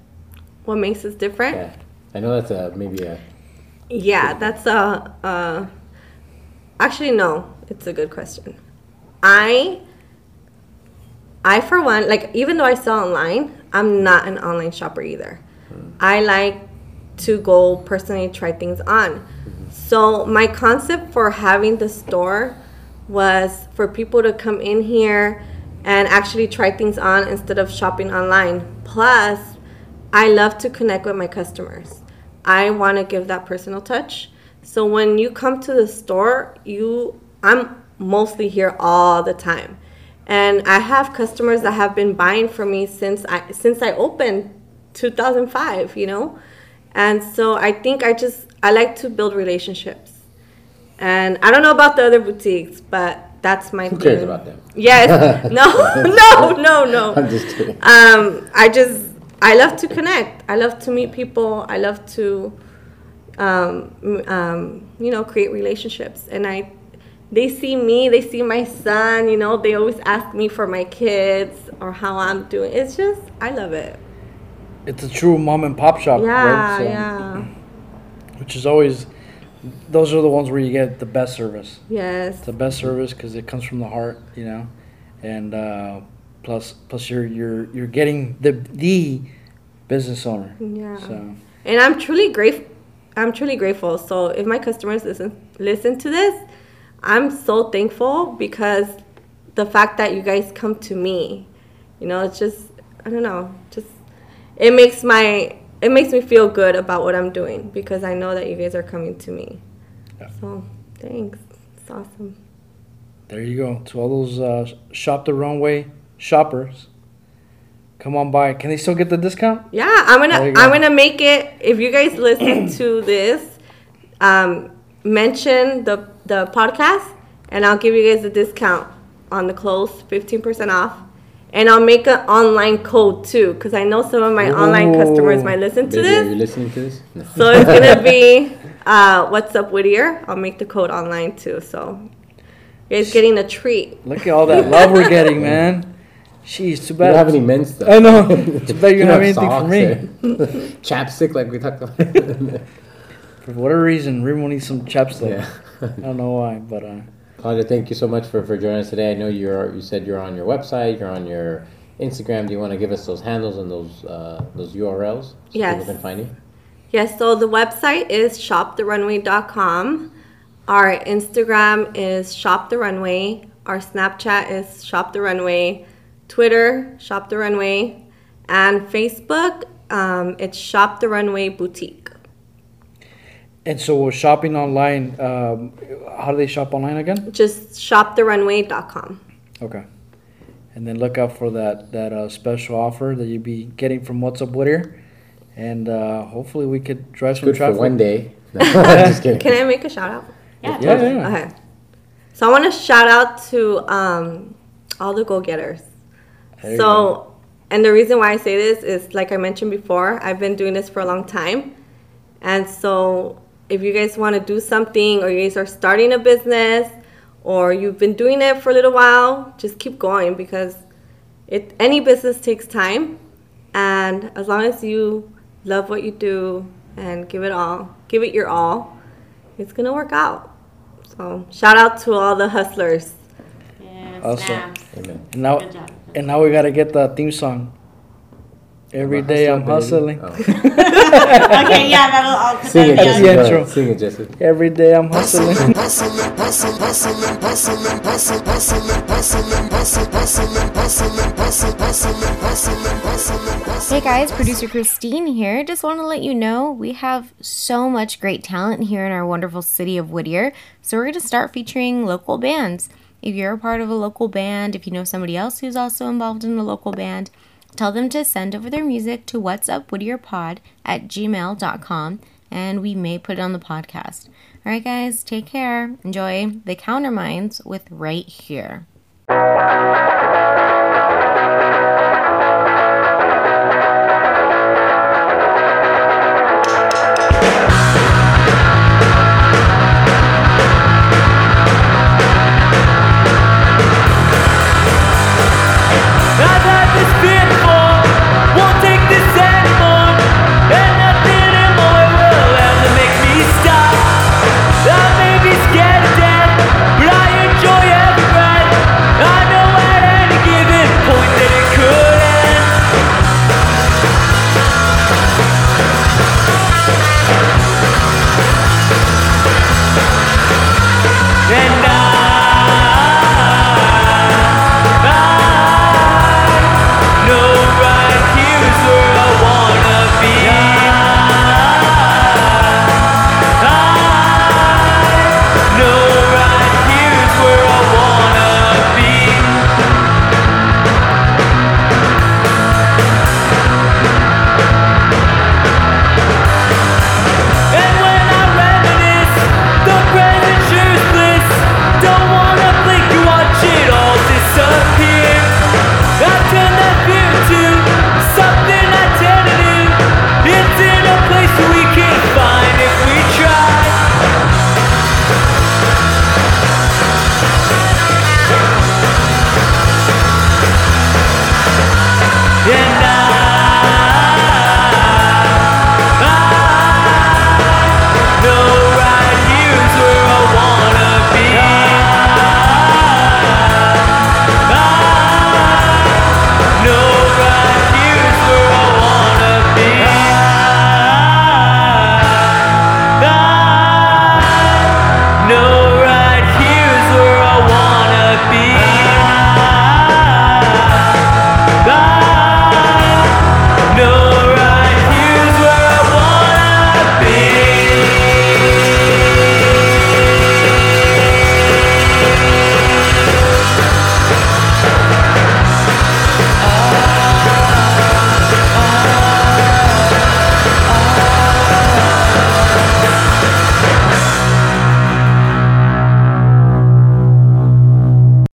What makes us different? Yeah, I know that's a maybe a Yeah, that's a. Uh, actually, no. It's a good question. I. I for one, like even though I sell online, I'm not an online shopper either. I like to go personally try things on. So my concept for having the store was for people to come in here and actually try things on instead of shopping online. Plus, I love to connect with my customers. I want to give that personal touch. So when you come to the store, you I'm mostly here all the time. And I have customers that have been buying from me since I since I opened 2005, you know? And so I think I just I like to build relationships. And I don't know about the other boutiques, but that's my Who cares thing. about them? Yes. [LAUGHS] No, [LAUGHS] no, no, no. I'm just kidding. Um, I just I love to connect. I love to meet people. I love to, um, um, you know, create relationships. And I, they see me. They see my son. You know, they always ask me for my kids or how I'm doing. It's just I love it. It's a true mom and pop shop, Yeah, right? So- yeah, Which is always, those are the ones where you get the best service. yes, the best service because it comes from the heart, you know, and uh, plus plus you're you're you're getting the the business owner. yeah. So and I'm truly grateful. I'm truly grateful. So if my customers listen listen to this, I'm so thankful because the fact that you guys come to me, you know, it's just I don't know, it makes my it makes me feel good about what I'm doing because I know that you guys are coming to me. Yeah. So thanks. It's awesome. there you go. To all those uh, shop the runway shoppers, come on by. Can they still get the discount? Yeah, I'm gonna go. I'm gonna make it. If you guys listen to this, um, mention the the podcast, and I'll give you guys a discount on the clothes, fifteen percent off, and I'll make an online code too, because I know some of my online customers might listen to Baby, are you this. listening to this? No. So it's [LAUGHS] gonna be uh, what's up Whittier. I'll make the code online too. So you guys getting a treat. Look at all that love we're getting, [LAUGHS] man. Jeez, too bad. You don't have any men's stuff. I know. [LAUGHS] Too bad you don't have anything for me. Chapstick, like we talked about. For whatever reason, Remo needs some chapstick. yeah. I don't know why, but uh, Claudia, thank you so much for, for joining us today. I know you're you said you're on your website, you're on your Instagram. Do you want to give us those handles and those uh, those URLs so Yes. people can find you? Yes, so the website is shoptherunway.com. Our Instagram is shoptherunway. Our Snapchat is shoptherunway. Twitter, Shop the Runway. And Facebook, um, it's Shop the Runway Boutique. And so shopping online. Um, how do they shop online again? Just shoptherunway.com. Okay. And then look out for that that uh, special offer that you'll be getting from What's Up Whittier, and uh, hopefully we could drive some Good for traffic. one day. [LAUGHS] No, just kidding. Can I make a shout out? Yeah. Yeah, yeah, yeah. Okay. So I want to shout out to um, all the go getters. There you So, and the reason why I say this is like I mentioned before, I've been doing this for a long time. And so, if you guys want to do something or you guys are starting a business or you've been doing it for a little while, just keep going because it any business takes time. And as long as you love what you do and give it all, give it your all, it's going to work out. So, shout out to all the hustlers. Yeah, Awesome. snaps. Amen. And now, and now we gotta get the theme song. Every day I'm hustling. Oh. okay, yeah, that'll. I'll put Sing it, Jesse. the Go intro. ahead. Sing it, Jesse. Every day I'm hustling. hustling, hustling, hustling, hustling, hustling, hustling, hustling, hustling, hustling, hustling, hustling, hustling, hustling, hustling, hustling, hustling. Hey guys, producer Christine here. Just want to let you know we have so much great talent here in our wonderful city of Whittier. So we're going to start featuring local bands. If you're a part of a local band, if you know somebody else who's also involved in a local band, tell them to send over their music to what's up Pod at gmail.com and we may put it on the podcast. All right, guys, take care. Enjoy the Counterminds with Right Here.